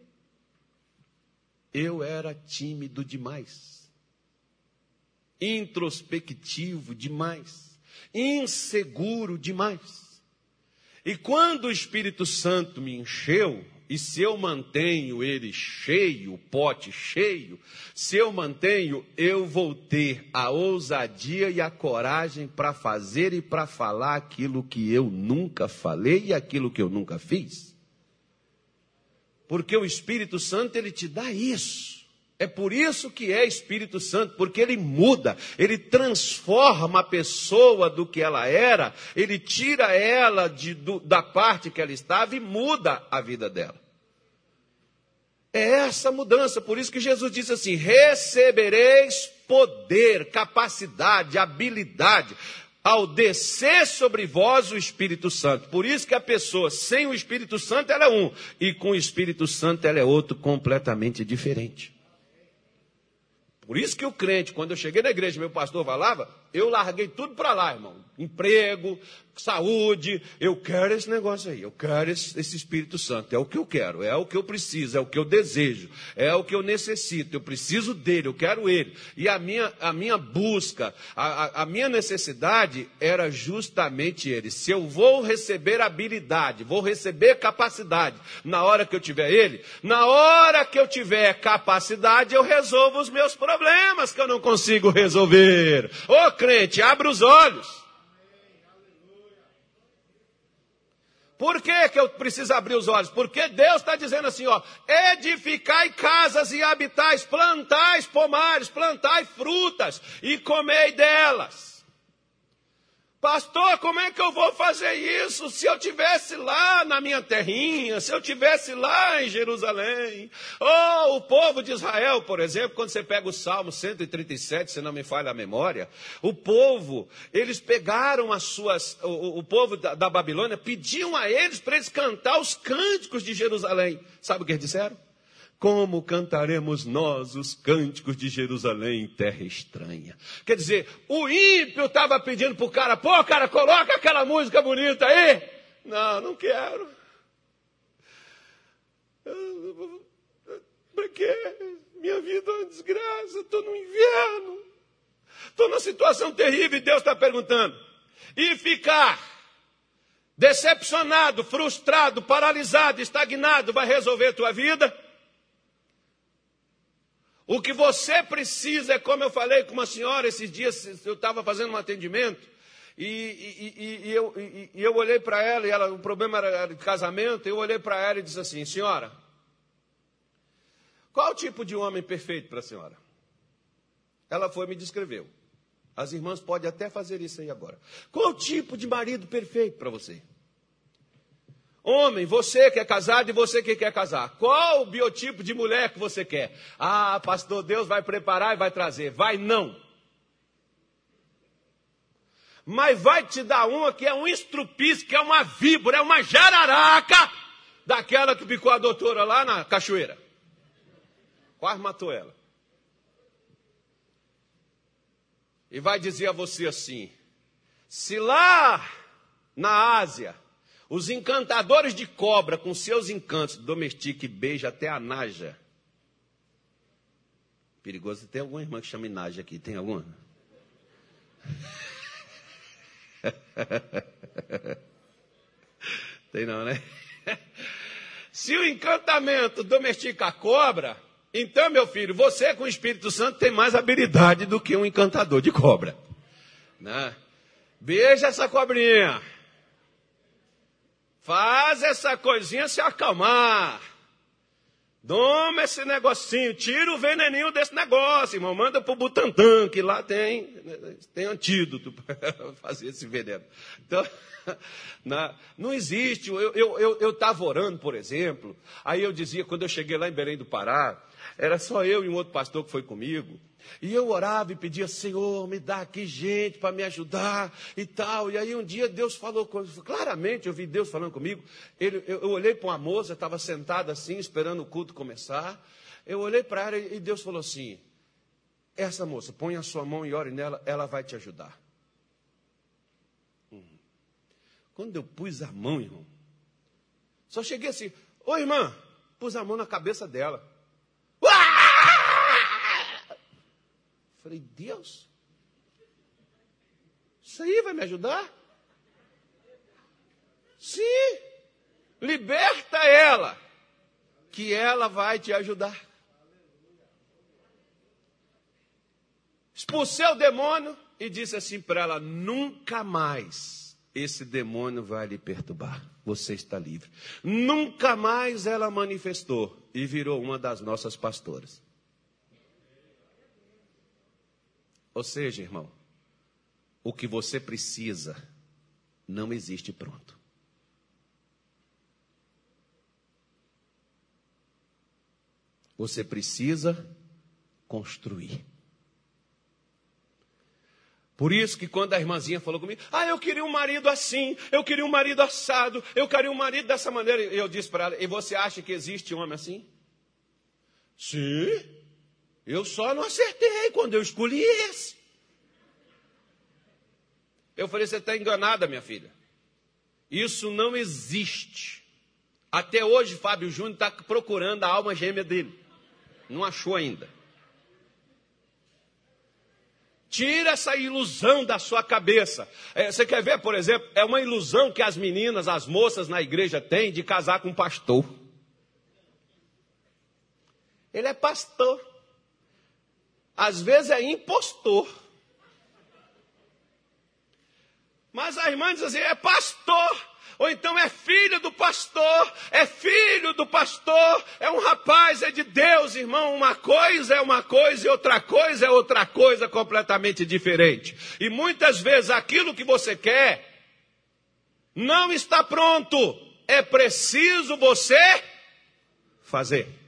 Eu era tímido demais, introspectivo demais, inseguro demais. E quando o Espírito Santo me encheu, e se eu mantenho ele cheio, o pote cheio, se eu mantenho, eu vou ter a ousadia e a coragem para fazer e para falar aquilo que eu nunca falei e aquilo que eu nunca fiz. Porque o Espírito Santo ele te dá isso. É por isso que é Espírito Santo, porque ele muda, ele transforma a pessoa do que ela era, ele tira ela de, do, da parte que ela estava e muda a vida dela. É essa mudança, por isso que Jesus disse assim: recebereis poder, capacidade, habilidade ao descer sobre vós o Espírito Santo. Por isso que a pessoa sem o Espírito Santo ela é um, e com o Espírito Santo ela é outro completamente diferente. Por isso que o crente, quando eu cheguei na igreja, meu pastor falava, eu larguei tudo para lá, irmão. Emprego, saúde, eu quero esse negócio aí, eu quero esse, esse, Espírito Santo, é o que eu quero, é o que eu preciso, é o que eu desejo, é o que eu necessito, eu preciso dele, eu quero ele. E a minha, a minha busca, a, a minha necessidade era justamente ele. Se eu vou receber habilidade, vou receber capacidade na hora que eu tiver ele, na hora que eu tiver capacidade, eu resolvo os meus problemas que eu não consigo resolver. Ô crente, abre os olhos. Por que, que eu preciso abrir os olhos? Porque Deus está dizendo assim, ó, edificai casas e habitais, plantais pomares, plantai frutas e comei delas. Pastor, como é que eu vou fazer isso se eu tivesse lá na minha terrinha, se eu tivesse lá em Jerusalém? Oh, o povo de Israel, por exemplo, quando você pega o Salmo 137, se não me falha a memória, o povo, eles pegaram as suas, o, o povo da, da Babilônia, pediam a eles para eles cantar os cânticos de Jerusalém. Sabe o que eles disseram? Como cantaremos nós os cânticos de Jerusalém, terra estranha? Quer dizer, o ímpio estava pedindo para o cara, pô, cara, coloca aquela música bonita aí. Não, não quero. Para quê? Minha vida é uma desgraça, estou no inverno. Estou numa situação terrível e Deus está perguntando. E ficar decepcionado, frustrado, paralisado, estagnado, vai resolver tua vida? O que você precisa é, como eu falei com uma senhora esses dias, eu estava fazendo um atendimento, e, e, e, e eu, eu, olhei para ela, e ela, o problema era de casamento, eu olhei para ela e disse assim: Senhora, qual o tipo de homem perfeito para a senhora? Ela foi e me descreveu. As irmãs podem até fazer isso aí agora. Qual o tipo de marido perfeito para você? Homem, você que é casado e você que quer casar. Qual o biotipo de mulher que você quer? Ah, pastor, Deus vai preparar e vai trazer. Vai não. Mas vai te dar uma que é um estrupis, que é uma víbora, é uma jararaca, daquela que picou a doutora lá na cachoeira. Quase matou ela. E vai dizer a você assim: se lá na Ásia os encantadores de cobra, com seus encantos, domestica e beija até a naja. Perigoso, tem alguma irmã que chama naja aqui? Tem alguma? tem não, né? Se o encantamento domestica a cobra, então, meu filho, você com o Espírito Santo tem mais habilidade do que um encantador de cobra. Né? Beija essa cobrinha. Faz essa coisinha se acalmar. Doma esse negocinho, tira o veneninho desse negócio, irmão. Manda pro Butantã, que lá tem, tem antídoto para fazer esse veneno. Então, na, não existe. Eu estava eu, eu, eu orando, por exemplo, aí eu dizia, quando eu cheguei lá em Belém do Pará, era só eu e um outro pastor que foi comigo. E eu orava e pedia, Senhor, me dá aqui gente para me ajudar e tal. E aí um dia Deus falou, claramente eu vi Deus falando comigo. Ele, eu, eu olhei para uma moça, estava sentada assim, esperando o culto começar. Eu olhei para ela e Deus falou assim: Essa moça, põe a sua mão e ore nela, ela vai te ajudar. Hum. Quando eu pus a mão, irmão, só cheguei assim: Ô irmã, pus a mão na cabeça dela. Falei, Deus, isso aí vai me ajudar? Sim, liberta ela, que ela vai te ajudar. Expulsei o demônio e disse assim para ela: nunca mais esse demônio vai lhe perturbar. Você está livre. Nunca mais ela manifestou e virou uma das nossas pastoras. Ou seja, irmão, o que você precisa não existe pronto. Você precisa construir. Por isso que quando a irmãzinha falou comigo, ah, eu queria um marido assim, eu queria um marido assado, eu queria um marido dessa maneira, eu disse para ela, e você acha que existe homem assim? Sim. Eu só não acertei quando eu escolhi esse. Eu falei: você está enganada, minha filha. Isso não existe. Até hoje, Fábio Júnior está procurando a alma gêmea dele. Não achou ainda. Tira essa ilusão da sua cabeça. É, você quer ver, por exemplo, é uma ilusão que as meninas, as moças na igreja têm de casar com um pastor. Ele é pastor às vezes é impostor. Mas a irmã diz assim: é pastor. Ou então é filho do pastor, é filho do pastor, é um rapaz, é de Deus, irmão. Uma coisa é uma coisa e outra coisa é outra coisa completamente diferente. E muitas vezes aquilo que você quer não está pronto. É preciso você fazer.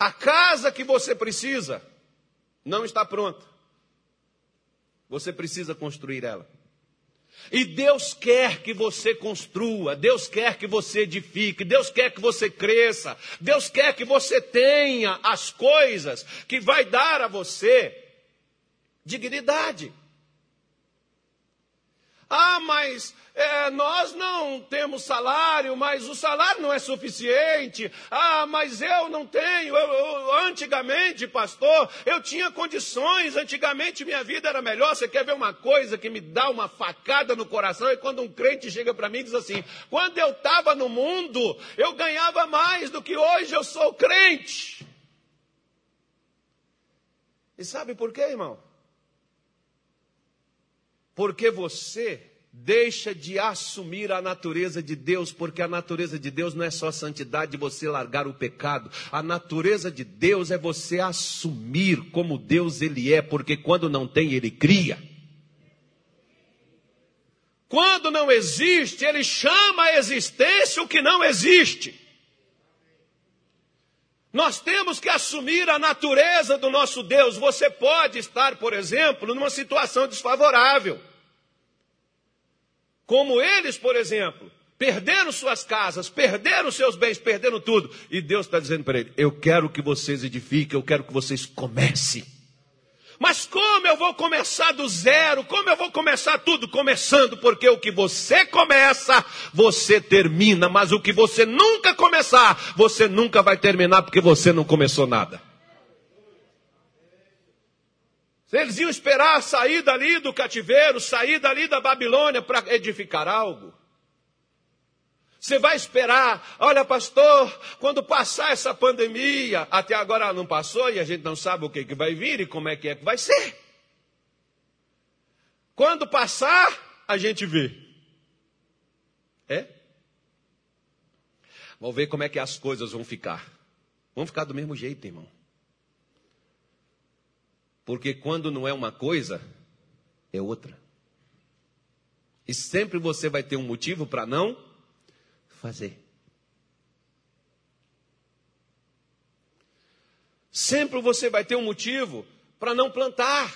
A casa que você precisa não está pronta. Você precisa construir ela. E Deus quer que você construa, Deus quer que você edifique, Deus quer que você cresça, Deus quer que você tenha as coisas que vai dar a você dignidade. Ah, mas é, nós não temos salário, mas o salário não é suficiente. Ah, mas eu não tenho. Eu, eu, antigamente, pastor, eu tinha condições. Antigamente minha vida era melhor. Você quer ver uma coisa que me dá uma facada no coração? É quando um crente chega para mim e diz assim: quando eu estava no mundo, eu ganhava mais do que hoje eu sou crente. E sabe por quê, irmão? Porque você deixa de assumir a natureza de Deus, porque a natureza de Deus não é só santidade de você largar o pecado. A natureza de Deus é você assumir como Deus ele é, porque quando não tem, ele cria. Quando não existe, ele chama a existência o que não existe. Nós temos que assumir a natureza do nosso Deus. Você pode estar, por exemplo, numa situação desfavorável. Como eles, por exemplo, perderam suas casas, perderam seus bens, perderam tudo. E Deus está dizendo para ele: Eu quero que vocês edifiquem, eu quero que vocês comecem. Mas como eu vou começar do zero? Como eu vou começar tudo? Começando, porque o que você começa, você termina. Mas o que você nunca começar, você nunca vai terminar, porque você não começou nada. Eles iam esperar sair dali do cativeiro, sair dali da Babilônia para edificar algo. Você vai esperar, olha, pastor, quando passar essa pandemia, até agora não passou e a gente não sabe o que, que vai vir e como é que é que vai ser. Quando passar, a gente vê. É? Vamos ver como é que as coisas vão ficar. Vão ficar do mesmo jeito, irmão. Porque quando não é uma coisa, é outra. E sempre você vai ter um motivo para não fazer. Sempre você vai ter um motivo para não plantar.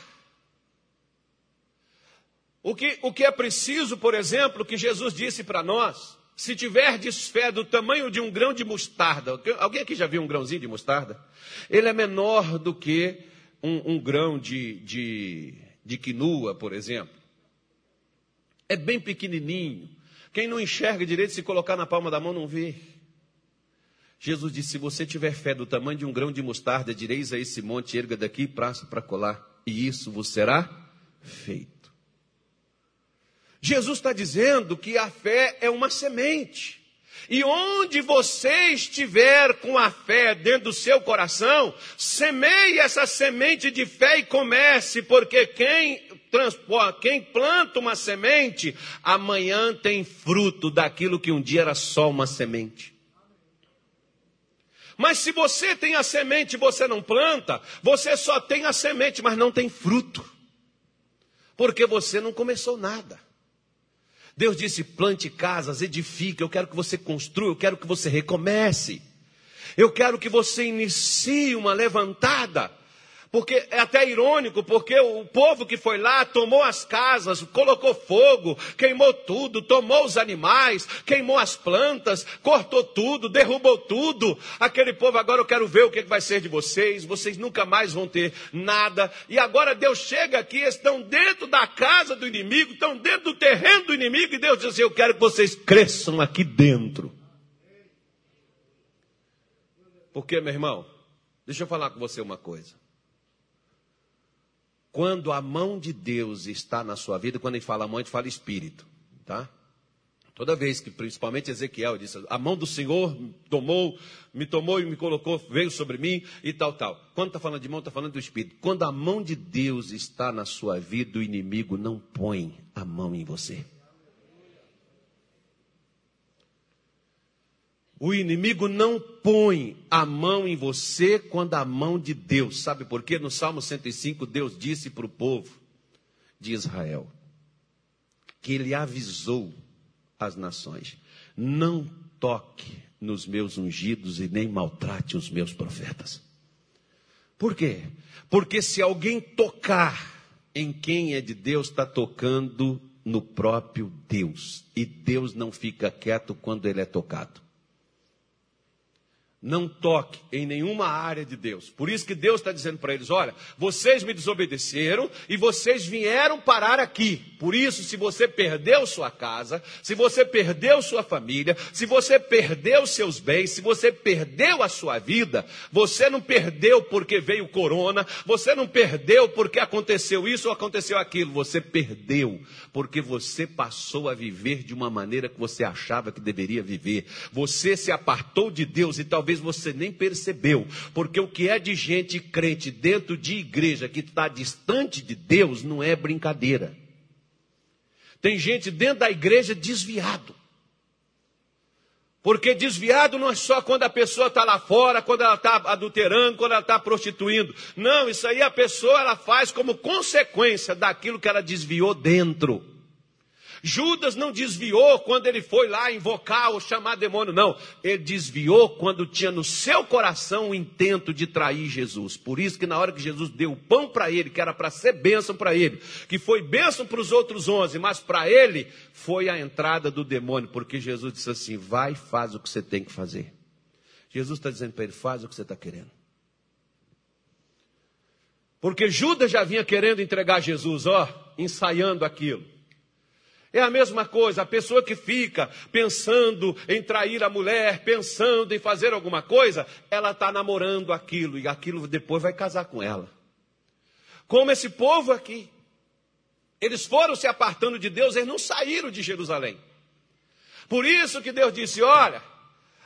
O que, o que é preciso, por exemplo, que Jesus disse para nós, se tiverdes fé do tamanho de um grão de mostarda, alguém aqui já viu um grãozinho de mostarda? Ele é menor do que um, um grão de, de, de quinua, por exemplo. É bem pequenininho. Quem não enxerga direito, se colocar na palma da mão, não vê. Jesus disse: se você tiver fé do tamanho de um grão de mostarda, direis a esse monte, erga daqui praça para colar, e isso vos será feito. Jesus está dizendo que a fé é uma semente. E onde você estiver com a fé dentro do seu coração, semeie essa semente de fé e comece, porque quem quem planta uma semente, amanhã tem fruto daquilo que um dia era só uma semente. Mas se você tem a semente e você não planta, você só tem a semente, mas não tem fruto. Porque você não começou nada. Deus disse: plante casas, edifique. Eu quero que você construa, eu quero que você recomece. Eu quero que você inicie uma levantada. Porque é até irônico, porque o povo que foi lá tomou as casas, colocou fogo, queimou tudo, tomou os animais, queimou as plantas, cortou tudo, derrubou tudo. Aquele povo, agora eu quero ver o que vai ser de vocês, vocês nunca mais vão ter nada. E agora Deus chega aqui, estão dentro da casa do inimigo, estão dentro do terreno do inimigo, e Deus diz assim: Eu quero que vocês cresçam aqui dentro. Porque, meu irmão, deixa eu falar com você uma coisa. Quando a mão de Deus está na sua vida, quando gente fala mão, gente fala espírito, tá? Toda vez que, principalmente Ezequiel disse, a mão do Senhor tomou, me tomou e me colocou, veio sobre mim e tal, tal. Quando está falando de mão, está falando do Espírito. Quando a mão de Deus está na sua vida, o inimigo não põe a mão em você. O inimigo não põe a mão em você quando a mão de Deus. Sabe por quê? No Salmo 105, Deus disse para o povo de Israel que ele avisou as nações: não toque nos meus ungidos e nem maltrate os meus profetas. Por quê? Porque se alguém tocar em quem é de Deus, está tocando no próprio Deus. E Deus não fica quieto quando ele é tocado. Não toque em nenhuma área de Deus. Por isso que Deus está dizendo para eles: olha, vocês me desobedeceram e vocês vieram parar aqui. Por isso, se você perdeu sua casa, se você perdeu sua família, se você perdeu seus bens, se você perdeu a sua vida, você não perdeu porque veio corona, você não perdeu porque aconteceu isso ou aconteceu aquilo, você perdeu porque você passou a viver de uma maneira que você achava que deveria viver. Você se apartou de Deus e talvez talvez você nem percebeu, porque o que é de gente crente dentro de igreja que está distante de Deus não é brincadeira. Tem gente dentro da igreja desviado. Porque desviado não é só quando a pessoa está lá fora, quando ela está adulterando, quando ela está prostituindo. Não, isso aí a pessoa ela faz como consequência daquilo que ela desviou dentro. Judas não desviou quando ele foi lá invocar ou chamar demônio, não. Ele desviou quando tinha no seu coração o intento de trair Jesus. Por isso que na hora que Jesus deu o pão para ele, que era para ser bênção para ele, que foi bênção para os outros onze, mas para ele foi a entrada do demônio, porque Jesus disse assim: vai faz o que você tem que fazer. Jesus está dizendo para ele: faz o que você está querendo. Porque Judas já vinha querendo entregar Jesus, ó, ensaiando aquilo. É a mesma coisa, a pessoa que fica pensando em trair a mulher, pensando em fazer alguma coisa, ela está namorando aquilo e aquilo depois vai casar com ela. Como esse povo aqui. Eles foram se apartando de Deus, eles não saíram de Jerusalém. Por isso que Deus disse: Olha,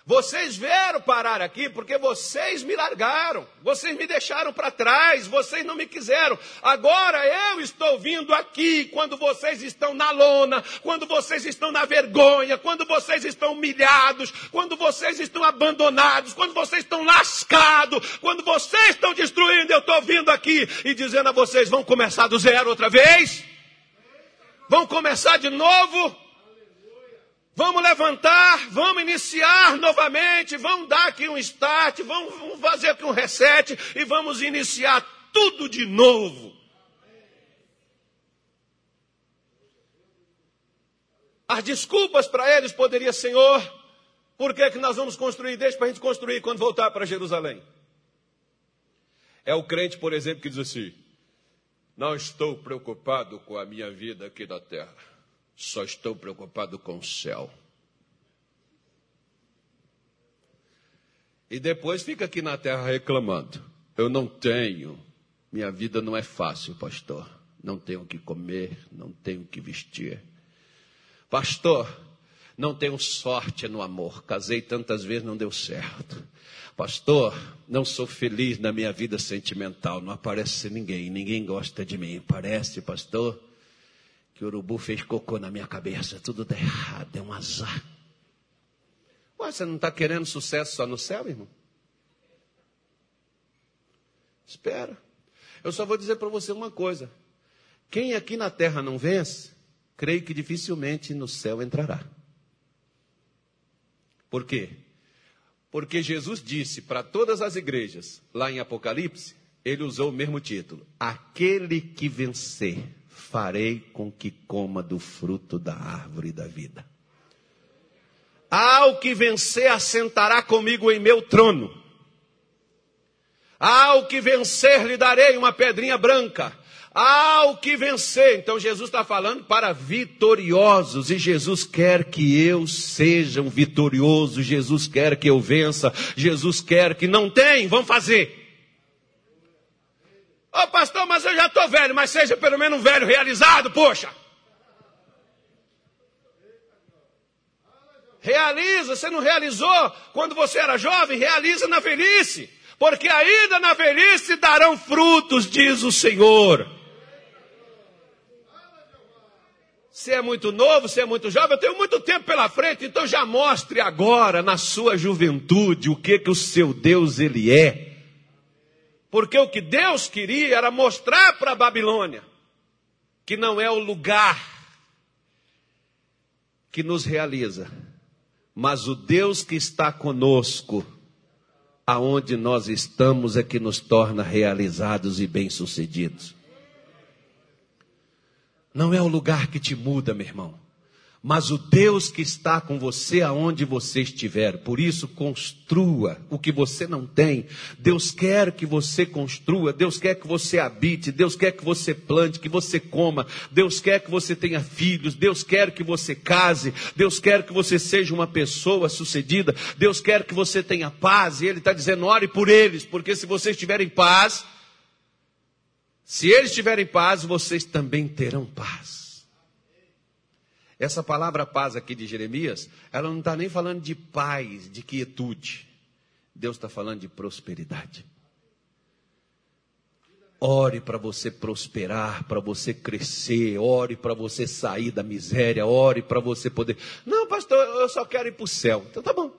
vocês vieram parar aqui porque vocês me largaram, vocês me deixaram para trás, vocês não me quiseram. Agora eu estou vindo aqui quando vocês estão na lona, quando vocês estão na vergonha, quando vocês estão humilhados, quando vocês estão abandonados, quando vocês estão lascados, quando vocês estão destruindo. Eu estou vindo aqui e dizendo a vocês: vão começar do zero outra vez? Vão começar de novo? Vamos levantar, vamos iniciar novamente, vamos dar aqui um start, vamos fazer aqui um reset e vamos iniciar tudo de novo. As desculpas para eles poderiam, Senhor, por que, que nós vamos construir? Deixa para a gente construir quando voltar para Jerusalém. É o crente, por exemplo, que diz assim: Não estou preocupado com a minha vida aqui na terra. Só estou preocupado com o céu. E depois fica aqui na terra reclamando. Eu não tenho. Minha vida não é fácil, pastor. Não tenho o que comer, não tenho o que vestir. Pastor, não tenho sorte no amor. Casei tantas vezes, não deu certo. Pastor, não sou feliz na minha vida sentimental. Não aparece ninguém, ninguém gosta de mim. Parece, pastor, que o urubu fez cocô na minha cabeça. Tudo dá errado, é um azar. Ué, você não está querendo sucesso só no céu, irmão? Espera. Eu só vou dizer para você uma coisa. Quem aqui na terra não vence, creio que dificilmente no céu entrará. Por quê? Porque Jesus disse para todas as igrejas, lá em Apocalipse, ele usou o mesmo título: Aquele que vencer farei com que coma do fruto da árvore da vida. Ao que vencer, assentará comigo em meu trono. Ao que vencer, lhe darei uma pedrinha branca. Ao que vencer. Então Jesus está falando para vitoriosos. E Jesus quer que eu seja um vitorioso. Jesus quer que eu vença. Jesus quer que não tem. Vamos fazer. Ô oh, pastor, mas eu já estou velho, mas seja pelo menos um velho realizado, poxa. Realiza, você não realizou quando você era jovem, realiza na velhice, porque ainda na velhice darão frutos, diz o Senhor. Se é muito novo, se é muito jovem, eu tenho muito tempo pela frente, então já mostre agora na sua juventude o que que o seu Deus ele é. Porque o que Deus queria era mostrar para a Babilônia que não é o lugar que nos realiza, mas o Deus que está conosco, aonde nós estamos, é que nos torna realizados e bem-sucedidos. Não é o lugar que te muda, meu irmão, mas o Deus que está com você aonde você estiver. Por isso, construa o que você não tem. Deus quer que você construa, Deus quer que você habite, Deus quer que você plante, que você coma, Deus quer que você tenha filhos, Deus quer que você case, Deus quer que você seja uma pessoa sucedida, Deus quer que você tenha paz. E Ele está dizendo: ore por eles, porque se vocês tiverem paz, se eles tiverem paz, vocês também terão paz. Essa palavra paz aqui de Jeremias, ela não está nem falando de paz, de quietude. Deus está falando de prosperidade. Ore para você prosperar, para você crescer, ore para você sair da miséria, ore para você poder. Não, pastor, eu só quero ir para o céu. Então tá bom.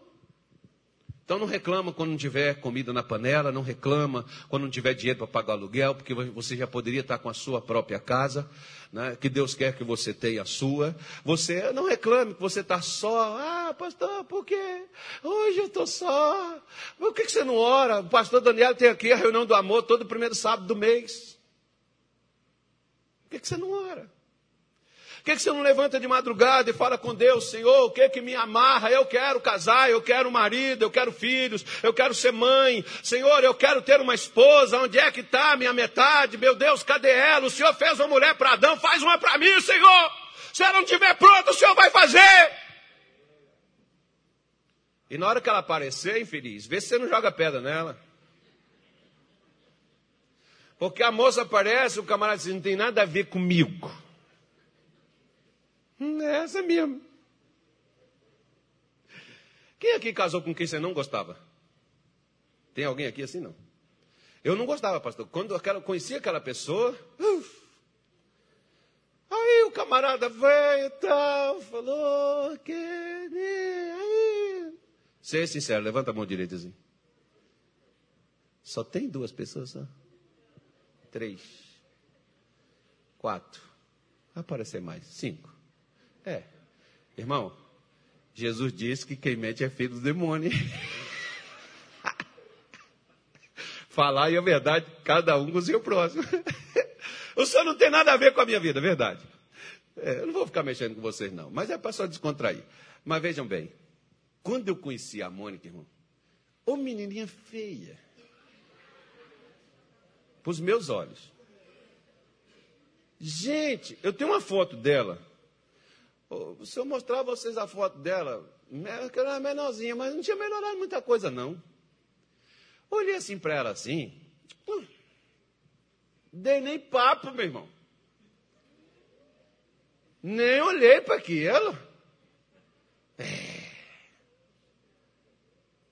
Então não reclama quando não tiver comida na panela, não reclama quando não tiver dinheiro para pagar aluguel, porque você já poderia estar com a sua própria casa né, que Deus quer que você tenha a sua. Você não reclame que você está só. Ah, pastor, por quê? Hoje eu estou só. Por que, que você não ora? O pastor Daniel tem aqui a reunião do amor todo primeiro sábado do mês. Por que, que você não ora? Que, que você não levanta de madrugada e fala com Deus, Senhor, o que que me amarra? Eu quero casar, eu quero marido, eu quero filhos, eu quero ser mãe. Senhor, eu quero ter uma esposa. Onde é que está minha metade? Meu Deus, cadê ela? O Senhor fez uma mulher para Adão, faz uma para mim, Senhor. Se ela não estiver pronta, o Senhor vai fazer. E na hora que ela aparecer, infeliz, vê se você não joga pedra nela. Porque a moça aparece, o camarada diz, não tem nada a ver comigo. Hum, é essa mesmo. Quem aqui casou com quem você não gostava? Tem alguém aqui assim, não? Eu não gostava, pastor. Quando eu conhecia aquela pessoa, uf, aí o camarada veio e tal, falou que... Aí... Seja sincero, levanta a mão direita assim. Só tem duas pessoas, só? Três. Quatro. Vai aparecer mais. Cinco. É. Irmão, Jesus disse que quem mente é filho do demônio. Falar e a verdade, cada um com o seu próximo. o senhor não tem nada a ver com a minha vida, verdade. É, eu não vou ficar mexendo com vocês, não. Mas é para só descontrair. Mas vejam bem, quando eu conheci a Mônica, irmão, ô menininha feia. Para os meus olhos. Gente, eu tenho uma foto dela se eu mostrar a vocês a foto dela, que ela era menorzinha, mas não tinha melhorado muita coisa, não. Olhei assim para ela assim, dei nem papo, meu irmão. Nem olhei para aquilo. É.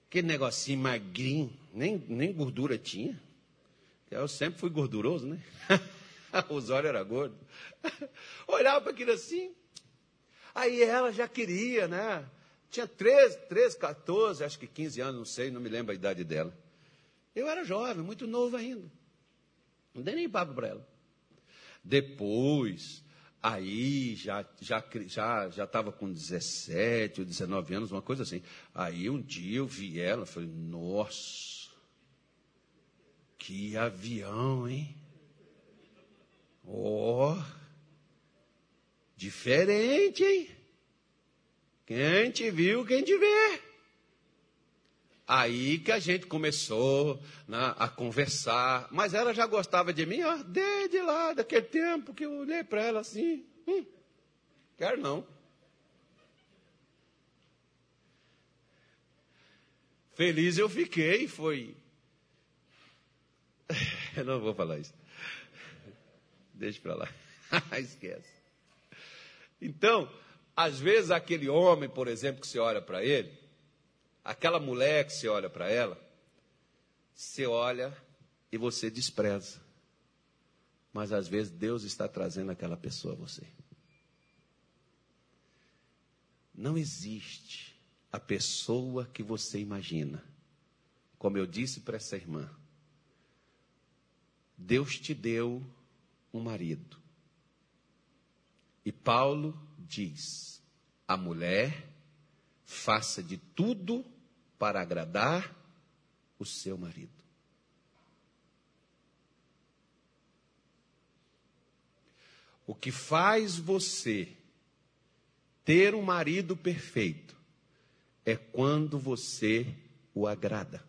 Aquele negocinho magrinho, nem, nem gordura tinha. Eu sempre fui gorduroso, né? Os olhos eram gordos. Olhava para aquilo assim, Aí ela já queria, né? Tinha 13, 13, 14, acho que 15 anos, não sei, não me lembro a idade dela. Eu era jovem, muito novo ainda. Não dei nem papo para ela. Depois, aí já já já já estava com 17 ou 19 anos, uma coisa assim. Aí um dia eu vi ela, falei: "Nossa! Que avião, hein? Oh, Diferente, hein? Quem te viu, quem te vê. Aí que a gente começou né, a conversar. Mas ela já gostava de mim, ó, desde lá, daquele tempo que eu olhei para ela assim. Hum, quero não. Feliz eu fiquei, foi. Eu não vou falar isso. Deixa para lá. Esquece. Então, às vezes aquele homem, por exemplo, que você olha para ele, aquela mulher que você olha para ela, você olha e você despreza. Mas às vezes Deus está trazendo aquela pessoa a você. Não existe a pessoa que você imagina. Como eu disse para essa irmã, Deus te deu um marido. E Paulo diz: a mulher faça de tudo para agradar o seu marido. O que faz você ter um marido perfeito é quando você o agrada.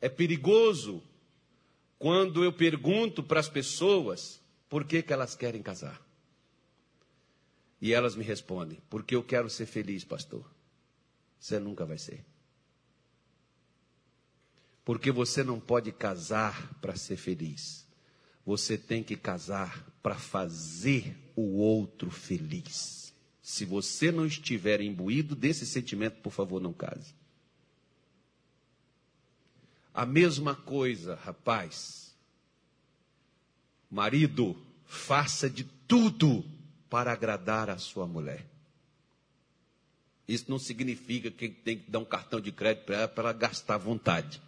É perigoso quando eu pergunto para as pessoas por que, que elas querem casar. E elas me respondem: porque eu quero ser feliz, pastor. Você nunca vai ser. Porque você não pode casar para ser feliz. Você tem que casar para fazer o outro feliz. Se você não estiver imbuído desse sentimento, por favor, não case. A mesma coisa, rapaz. Marido, faça de tudo para agradar a sua mulher. Isso não significa que tem que dar um cartão de crédito para ela, ela gastar vontade.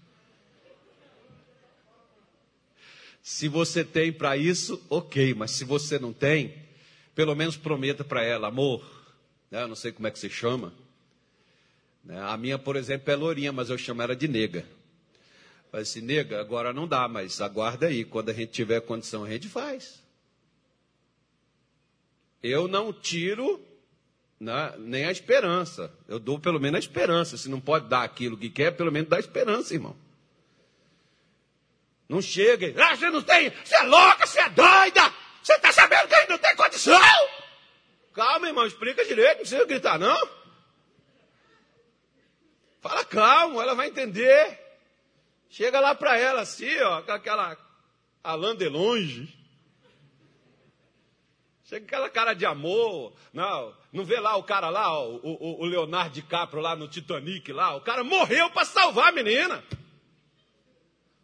Se você tem para isso, ok, mas se você não tem, pelo menos prometa para ela, amor, né, eu não sei como é que você chama. Né, a minha, por exemplo, é lourinha, mas eu chamo ela de nega. Falei assim, nega, agora não dá, mas aguarda aí, quando a gente tiver condição, a gente faz. Eu não tiro né, nem a esperança. Eu dou pelo menos a esperança. Se não pode dar aquilo que quer, pelo menos dá a esperança, irmão. Não chega. Ah, você não tem. Você é louca, você é doida. Você está sabendo que a gente não tem condição? Calma, irmão, explica direito, não precisa gritar, não. Fala calmo, ela vai entender. Chega lá para ela assim, ó, com aquela Alain de longe. Chega com aquela cara de amor. Não, não vê lá o cara lá, ó, o, o, Leonardo DiCaprio lá no Titanic lá. O cara morreu para salvar a menina.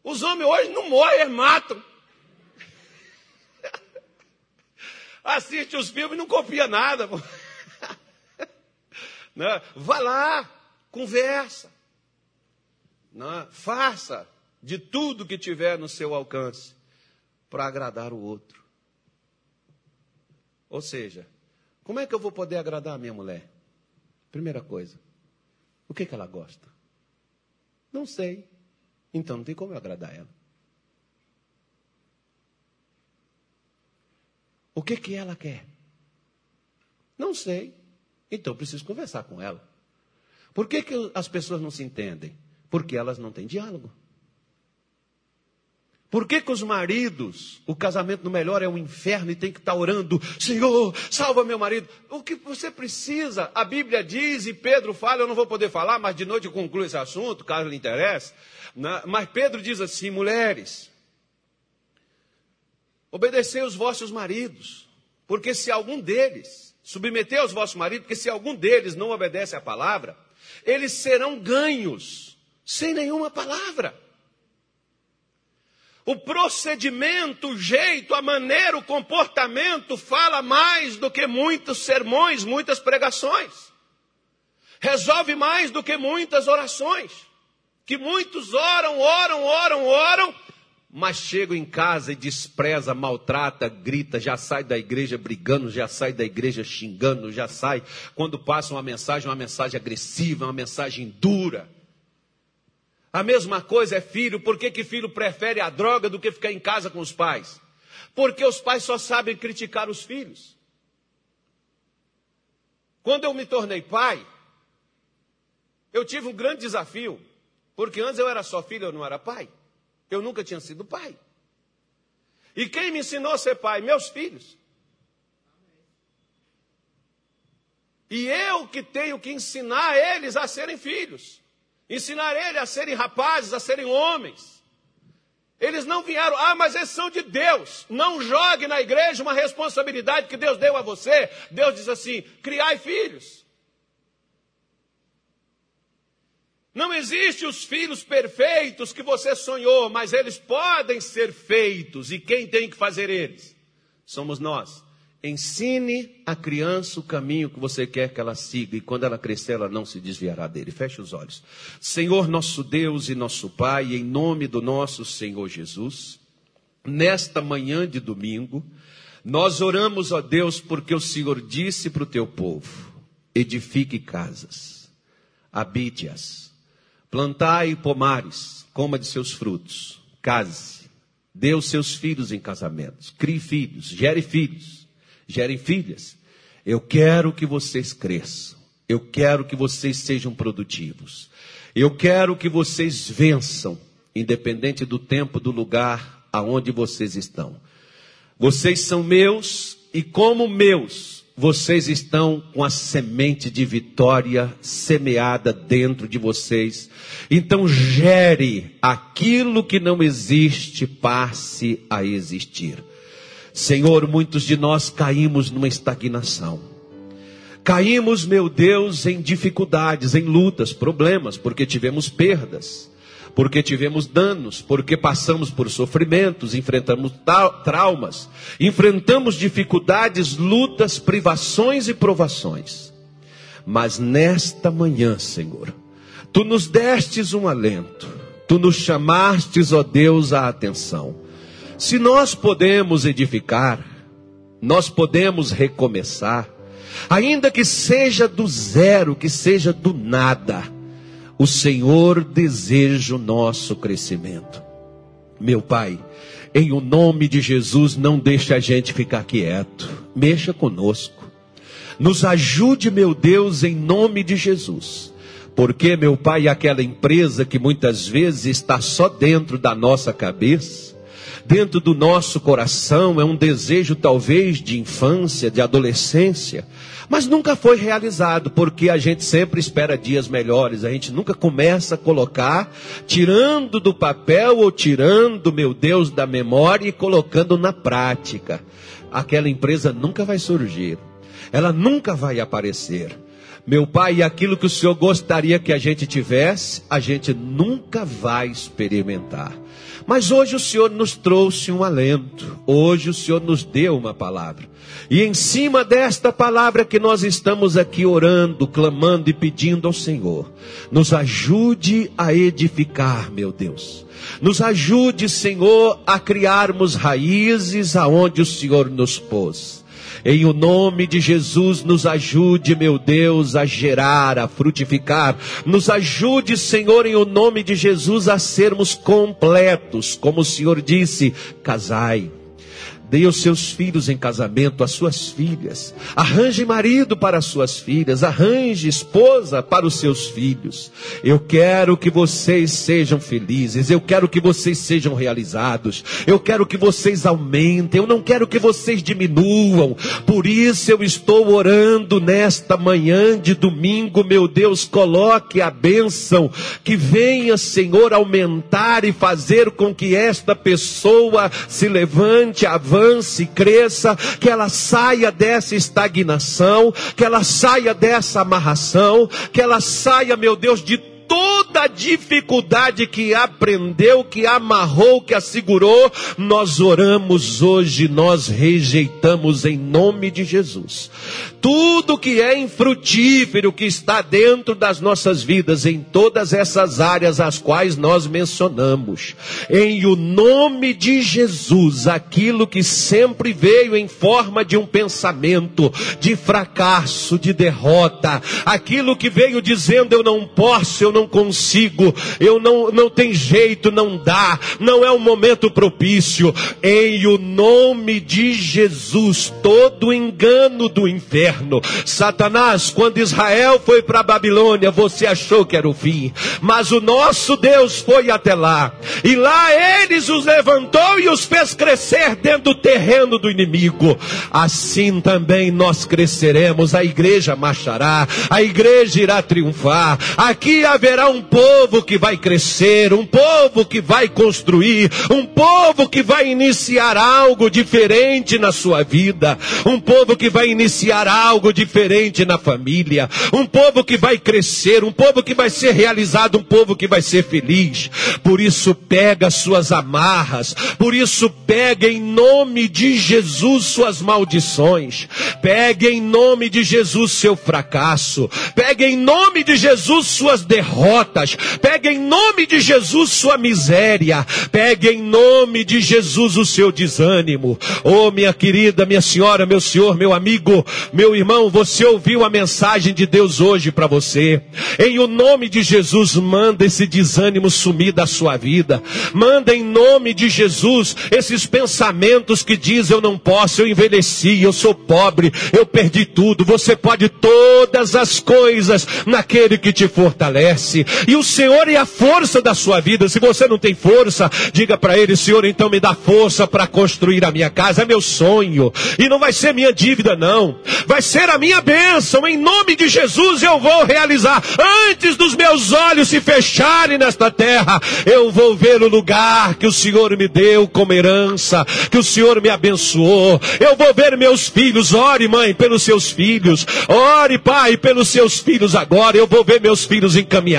Os homens hoje não morrem, matam. Assiste os filmes e não copia nada. Né? Vá lá, conversa. Né? Faça de tudo que tiver no seu alcance para agradar o outro. Ou seja, como é que eu vou poder agradar a minha mulher? Primeira coisa, o que, que ela gosta? Não sei. Então não tem como eu agradar ela. O que que ela quer? Não sei. Então eu preciso conversar com ela. Por que, que as pessoas não se entendem? Porque elas não têm diálogo. Por que, que os maridos, o casamento no melhor é um inferno e tem que estar orando, Senhor, salva meu marido? O que você precisa, a Bíblia diz, e Pedro fala, eu não vou poder falar, mas de noite eu concluo esse assunto, caso lhe interesse. Né? Mas Pedro diz assim: mulheres, obedecei os vossos maridos, porque se algum deles submeter aos vossos maridos, porque se algum deles não obedece à palavra, eles serão ganhos sem nenhuma palavra. O procedimento, o jeito, a maneira, o comportamento fala mais do que muitos sermões, muitas pregações. Resolve mais do que muitas orações. Que muitos oram, oram, oram, oram, mas chegam em casa e despreza, maltrata, grita, já sai da igreja brigando, já sai da igreja xingando, já sai quando passa uma mensagem, uma mensagem agressiva, uma mensagem dura. A mesma coisa é filho. Por que, que filho prefere a droga do que ficar em casa com os pais? Porque os pais só sabem criticar os filhos. Quando eu me tornei pai, eu tive um grande desafio. Porque antes eu era só filho, eu não era pai. Eu nunca tinha sido pai. E quem me ensinou a ser pai? Meus filhos. E eu que tenho que ensinar eles a serem filhos. Ensinar eles a serem rapazes, a serem homens. Eles não vieram, ah, mas eles são de Deus. Não jogue na igreja uma responsabilidade que Deus deu a você. Deus diz assim: criai filhos. Não existe os filhos perfeitos que você sonhou, mas eles podem ser feitos. E quem tem que fazer eles? Somos nós. Ensine a criança o caminho que você quer que ela siga, e quando ela crescer, ela não se desviará dele. Feche os olhos. Senhor, nosso Deus e nosso Pai, em nome do nosso Senhor Jesus, nesta manhã de domingo, nós oramos a Deus porque o Senhor disse para o teu povo: edifique casas, habite-as, plantai pomares, coma de seus frutos, case, dê os seus filhos em casamentos, crie filhos, gere filhos gerem filhas. Eu quero que vocês cresçam. Eu quero que vocês sejam produtivos. Eu quero que vocês vençam, independente do tempo, do lugar aonde vocês estão. Vocês são meus e como meus, vocês estão com a semente de vitória semeada dentro de vocês. Então gere aquilo que não existe, passe a existir. Senhor, muitos de nós caímos numa estagnação. Caímos, meu Deus, em dificuldades, em lutas, problemas, porque tivemos perdas, porque tivemos danos, porque passamos por sofrimentos, enfrentamos traumas, enfrentamos dificuldades, lutas, privações e provações. Mas nesta manhã, Senhor, tu nos destes um alento, tu nos chamastes, ó Deus, a atenção. Se nós podemos edificar, nós podemos recomeçar, ainda que seja do zero, que seja do nada, o Senhor deseja o nosso crescimento. Meu Pai, em o nome de Jesus, não deixe a gente ficar quieto, mexa conosco. Nos ajude, meu Deus, em nome de Jesus. Porque, meu Pai, aquela empresa que muitas vezes está só dentro da nossa cabeça, dentro do nosso coração, é um desejo talvez de infância, de adolescência, mas nunca foi realizado, porque a gente sempre espera dias melhores, a gente nunca começa a colocar, tirando do papel ou tirando, meu Deus, da memória e colocando na prática. Aquela empresa nunca vai surgir, ela nunca vai aparecer. Meu pai, aquilo que o Senhor gostaria que a gente tivesse, a gente nunca vai experimentar. Mas hoje o Senhor nos trouxe um alento, hoje o Senhor nos deu uma palavra. E em cima desta palavra que nós estamos aqui orando, clamando e pedindo ao Senhor, nos ajude a edificar, meu Deus. Nos ajude, Senhor, a criarmos raízes aonde o Senhor nos pôs. Em o nome de Jesus, nos ajude, meu Deus, a gerar, a frutificar. Nos ajude, Senhor, em o nome de Jesus, a sermos completos. Como o Senhor disse, casai Dê os seus filhos em casamento, as suas filhas. Arranje marido para as suas filhas. Arranje esposa para os seus filhos. Eu quero que vocês sejam felizes. Eu quero que vocês sejam realizados. Eu quero que vocês aumentem. Eu não quero que vocês diminuam. Por isso eu estou orando nesta manhã de domingo. Meu Deus, coloque a bênção. Que venha, Senhor, aumentar e fazer com que esta pessoa se levante, avance avance, cresça, que ela saia dessa estagnação, que ela saia dessa amarração, que ela saia, meu Deus, de toda a dificuldade que aprendeu, que amarrou, que assegurou, nós oramos hoje, nós rejeitamos em nome de Jesus. Tudo que é infrutífero que está dentro das nossas vidas, em todas essas áreas as quais nós mencionamos, em o nome de Jesus, aquilo que sempre veio em forma de um pensamento de fracasso, de derrota, aquilo que veio dizendo eu não posso, eu não consigo, eu não, não tem jeito, não dá, não é o um momento propício. Em o nome de Jesus, todo engano do inferno. Satanás, quando Israel foi para Babilônia, você achou que era o fim, mas o nosso Deus foi até lá, e lá eles os levantou e os fez crescer dentro do terreno do inimigo. Assim também nós cresceremos, a igreja marchará, a igreja irá triunfar. Aqui haverá haverá um povo que vai crescer, um povo que vai construir, um povo que vai iniciar algo diferente na sua vida, um povo que vai iniciar algo diferente na família, um povo que vai crescer, um povo que vai ser realizado, um povo que vai ser feliz. Por isso pega suas amarras, por isso pega em nome de Jesus suas maldições, pega em nome de Jesus seu fracasso, pega em nome de Jesus suas derrotas derrotas. Pegue em nome de Jesus sua miséria. Pegue em nome de Jesus o seu desânimo. Oh, minha querida, minha senhora, meu senhor, meu amigo, meu irmão, você ouviu a mensagem de Deus hoje para você. Em o nome de Jesus, manda esse desânimo sumir da sua vida. Manda em nome de Jesus esses pensamentos que diz eu não posso, eu envelheci, eu sou pobre, eu perdi tudo. Você pode todas as coisas naquele que te fortalece. E o Senhor é a força da sua vida. Se você não tem força, diga para ele, Senhor, então me dá força para construir a minha casa. É meu sonho. E não vai ser minha dívida, não. Vai ser a minha bênção. Em nome de Jesus eu vou realizar. Antes dos meus olhos se fecharem nesta terra, eu vou ver o lugar que o Senhor me deu como herança, que o Senhor me abençoou. Eu vou ver meus filhos. Ore, mãe, pelos seus filhos. Ore, pai, pelos seus filhos agora. Eu vou ver meus filhos encaminhados.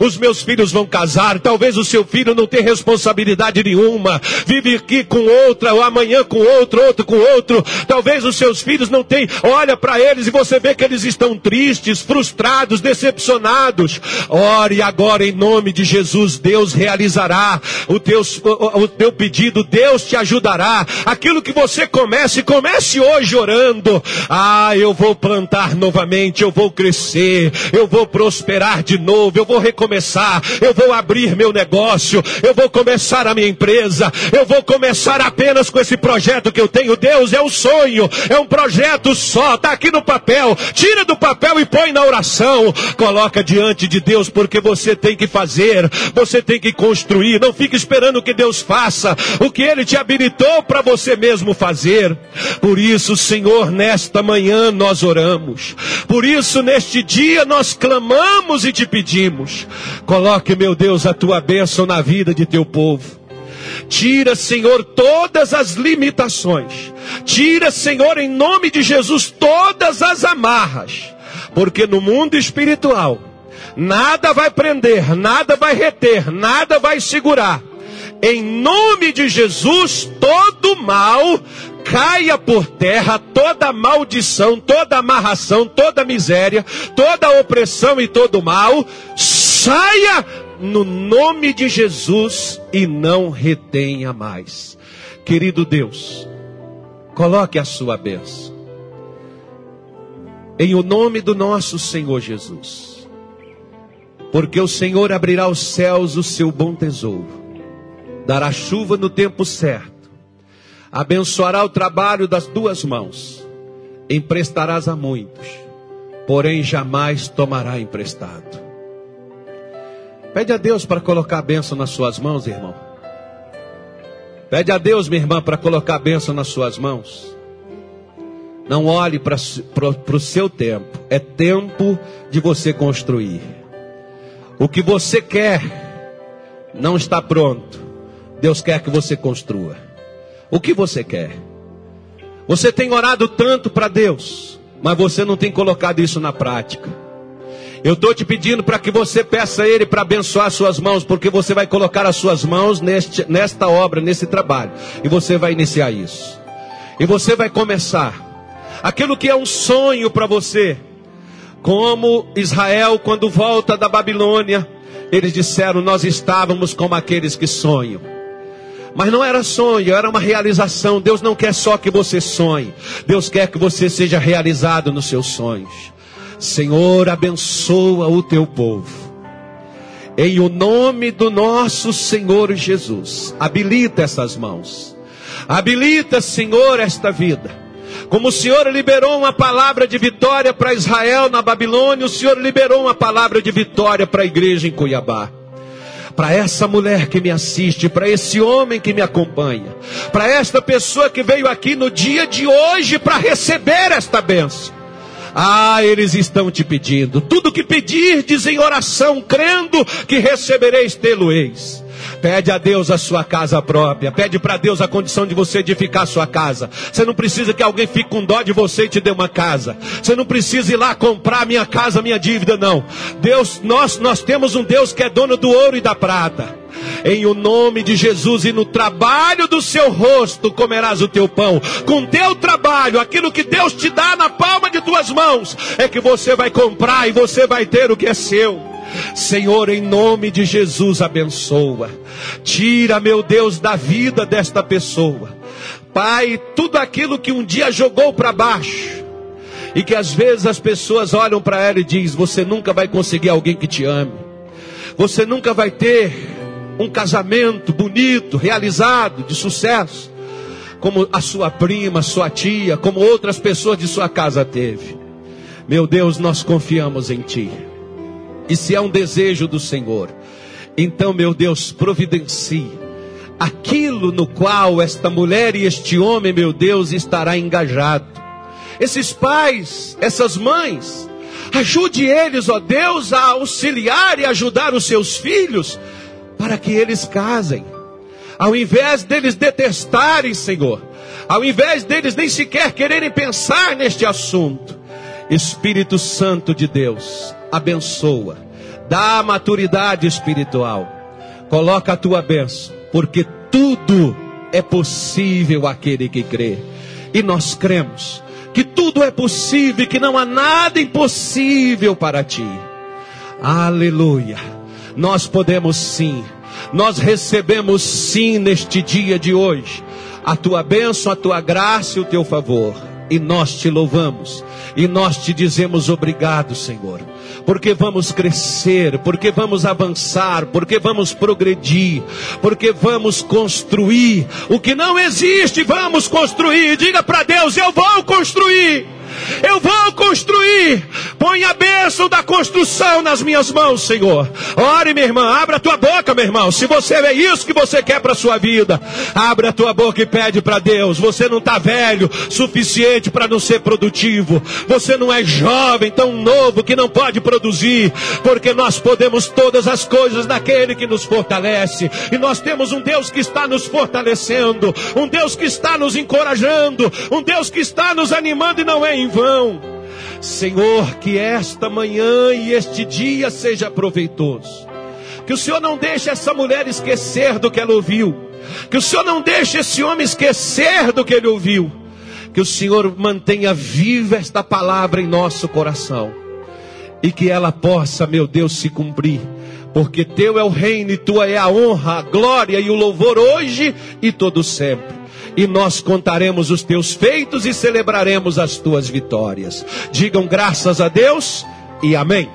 Os meus filhos vão casar. Talvez o seu filho não tenha responsabilidade nenhuma. Vive aqui com outra, ou amanhã com outro, outro com outro. Talvez os seus filhos não tenham. Olha para eles e você vê que eles estão tristes, frustrados, decepcionados. Ore agora em nome de Jesus. Deus realizará o teu, o, o teu pedido. Deus te ajudará. Aquilo que você comece, comece hoje orando. Ah, eu vou plantar novamente, eu vou crescer, eu vou prosperar de novo, eu vou recomeçar, eu vou abrir meu negócio, eu vou começar a minha empresa, eu vou começar apenas com esse projeto que eu tenho. Deus é um sonho, é um projeto só, está aqui no papel. Tira do papel e põe na oração. Coloca diante de Deus, porque você tem que fazer, você tem que construir. Não fique esperando que Deus faça o que Ele te habilitou para você mesmo fazer. Por isso, Senhor, nesta manhã nós oramos. Por isso, neste dia nós clamamos e te pedimos. Coloque, meu Deus, a tua bênção na vida de teu povo. Tira, Senhor, todas as limitações. Tira, Senhor, em nome de Jesus, todas as amarras. Porque no mundo espiritual, nada vai prender, nada vai reter, nada vai segurar. Em nome de Jesus, todo mal caia por terra toda maldição, toda amarração, toda miséria, toda opressão e todo mal, saia no nome de Jesus e não retenha mais. Querido Deus, coloque a sua bênção. Em o nome do nosso Senhor Jesus. Porque o Senhor abrirá os céus o seu bom tesouro, dará chuva no tempo certo abençoará o trabalho das duas mãos, emprestarás a muitos, porém jamais tomará emprestado. Pede a Deus para colocar a bênção nas suas mãos, irmão. Pede a Deus, minha irmã, para colocar a bênção nas suas mãos. Não olhe para o seu tempo. É tempo de você construir. O que você quer não está pronto. Deus quer que você construa. O que você quer? Você tem orado tanto para Deus, mas você não tem colocado isso na prática. Eu estou te pedindo para que você peça a Ele para abençoar suas mãos, porque você vai colocar as suas mãos neste, nesta obra, nesse trabalho, e você vai iniciar isso. E você vai começar aquilo que é um sonho para você, como Israel, quando volta da Babilônia, eles disseram: Nós estávamos como aqueles que sonham. Mas não era sonho, era uma realização. Deus não quer só que você sonhe, Deus quer que você seja realizado nos seus sonhos. Senhor, abençoa o teu povo. Em o nome do nosso Senhor Jesus, habilita essas mãos. Habilita, Senhor, esta vida. Como o Senhor liberou uma palavra de vitória para Israel na Babilônia, o Senhor liberou uma palavra de vitória para a igreja em Cuiabá para essa mulher que me assiste, para esse homem que me acompanha, para esta pessoa que veio aqui no dia de hoje para receber esta benção. Ah, eles estão te pedindo. Tudo que pedirdes em oração, crendo que recebereis, tê-lo-eis. Pede a Deus a sua casa própria. Pede para Deus a condição de você edificar a sua casa. Você não precisa que alguém fique com dó de você e te dê uma casa. Você não precisa ir lá comprar minha casa, minha dívida, não. Deus, nós, nós temos um Deus que é dono do ouro e da prata. Em o nome de Jesus e no trabalho do seu rosto comerás o teu pão. Com teu trabalho, aquilo que Deus te dá na palma de tuas mãos, é que você vai comprar e você vai ter o que é seu. Senhor, em nome de Jesus, abençoa. Tira, meu Deus, da vida desta pessoa. Pai, tudo aquilo que um dia jogou para baixo. E que às vezes as pessoas olham para ela e diz: "Você nunca vai conseguir alguém que te ame. Você nunca vai ter um casamento bonito, realizado, de sucesso, como a sua prima, sua tia, como outras pessoas de sua casa teve. Meu Deus, nós confiamos em Ti. E se é um desejo do Senhor, então, meu Deus, providencie aquilo no qual esta mulher e este homem, meu Deus, estará engajado. Esses pais, essas mães, ajude eles, ó Deus, a auxiliar e ajudar os seus filhos para que eles casem. Ao invés deles detestarem, Senhor, ao invés deles nem sequer quererem pensar neste assunto, Espírito Santo de Deus, abençoa, dá maturidade espiritual, coloca a tua bênção, porque tudo é possível aquele que crê, e nós cremos que tudo é possível, que não há nada impossível para ti. Aleluia. Nós podemos sim, nós recebemos sim neste dia de hoje a tua bênção, a tua graça e o teu favor. E nós te louvamos e nós te dizemos obrigado, Senhor, porque vamos crescer, porque vamos avançar, porque vamos progredir, porque vamos construir o que não existe, vamos construir. Diga para Deus: eu vou construir. Eu vou construir. Põe a bênção da construção nas minhas mãos, Senhor. Ore, minha irmã. Abra a tua boca, meu irmão. Se você é isso que você quer para a sua vida, abre a tua boca e pede para Deus. Você não está velho suficiente para não ser produtivo. Você não é jovem, tão novo que não pode produzir. Porque nós podemos todas as coisas naquele que nos fortalece. E nós temos um Deus que está nos fortalecendo. Um Deus que está nos encorajando. Um Deus que está nos animando e não é vão. Senhor, que esta manhã e este dia seja proveitoso. Que o Senhor não deixe essa mulher esquecer do que ela ouviu. Que o Senhor não deixe esse homem esquecer do que ele ouviu. Que o Senhor mantenha viva esta palavra em nosso coração. E que ela possa, meu Deus, se cumprir. Porque teu é o reino e tua é a honra, a glória e o louvor hoje e todo sempre e nós contaremos os teus feitos e celebraremos as tuas vitórias. Digam graças a Deus e amém.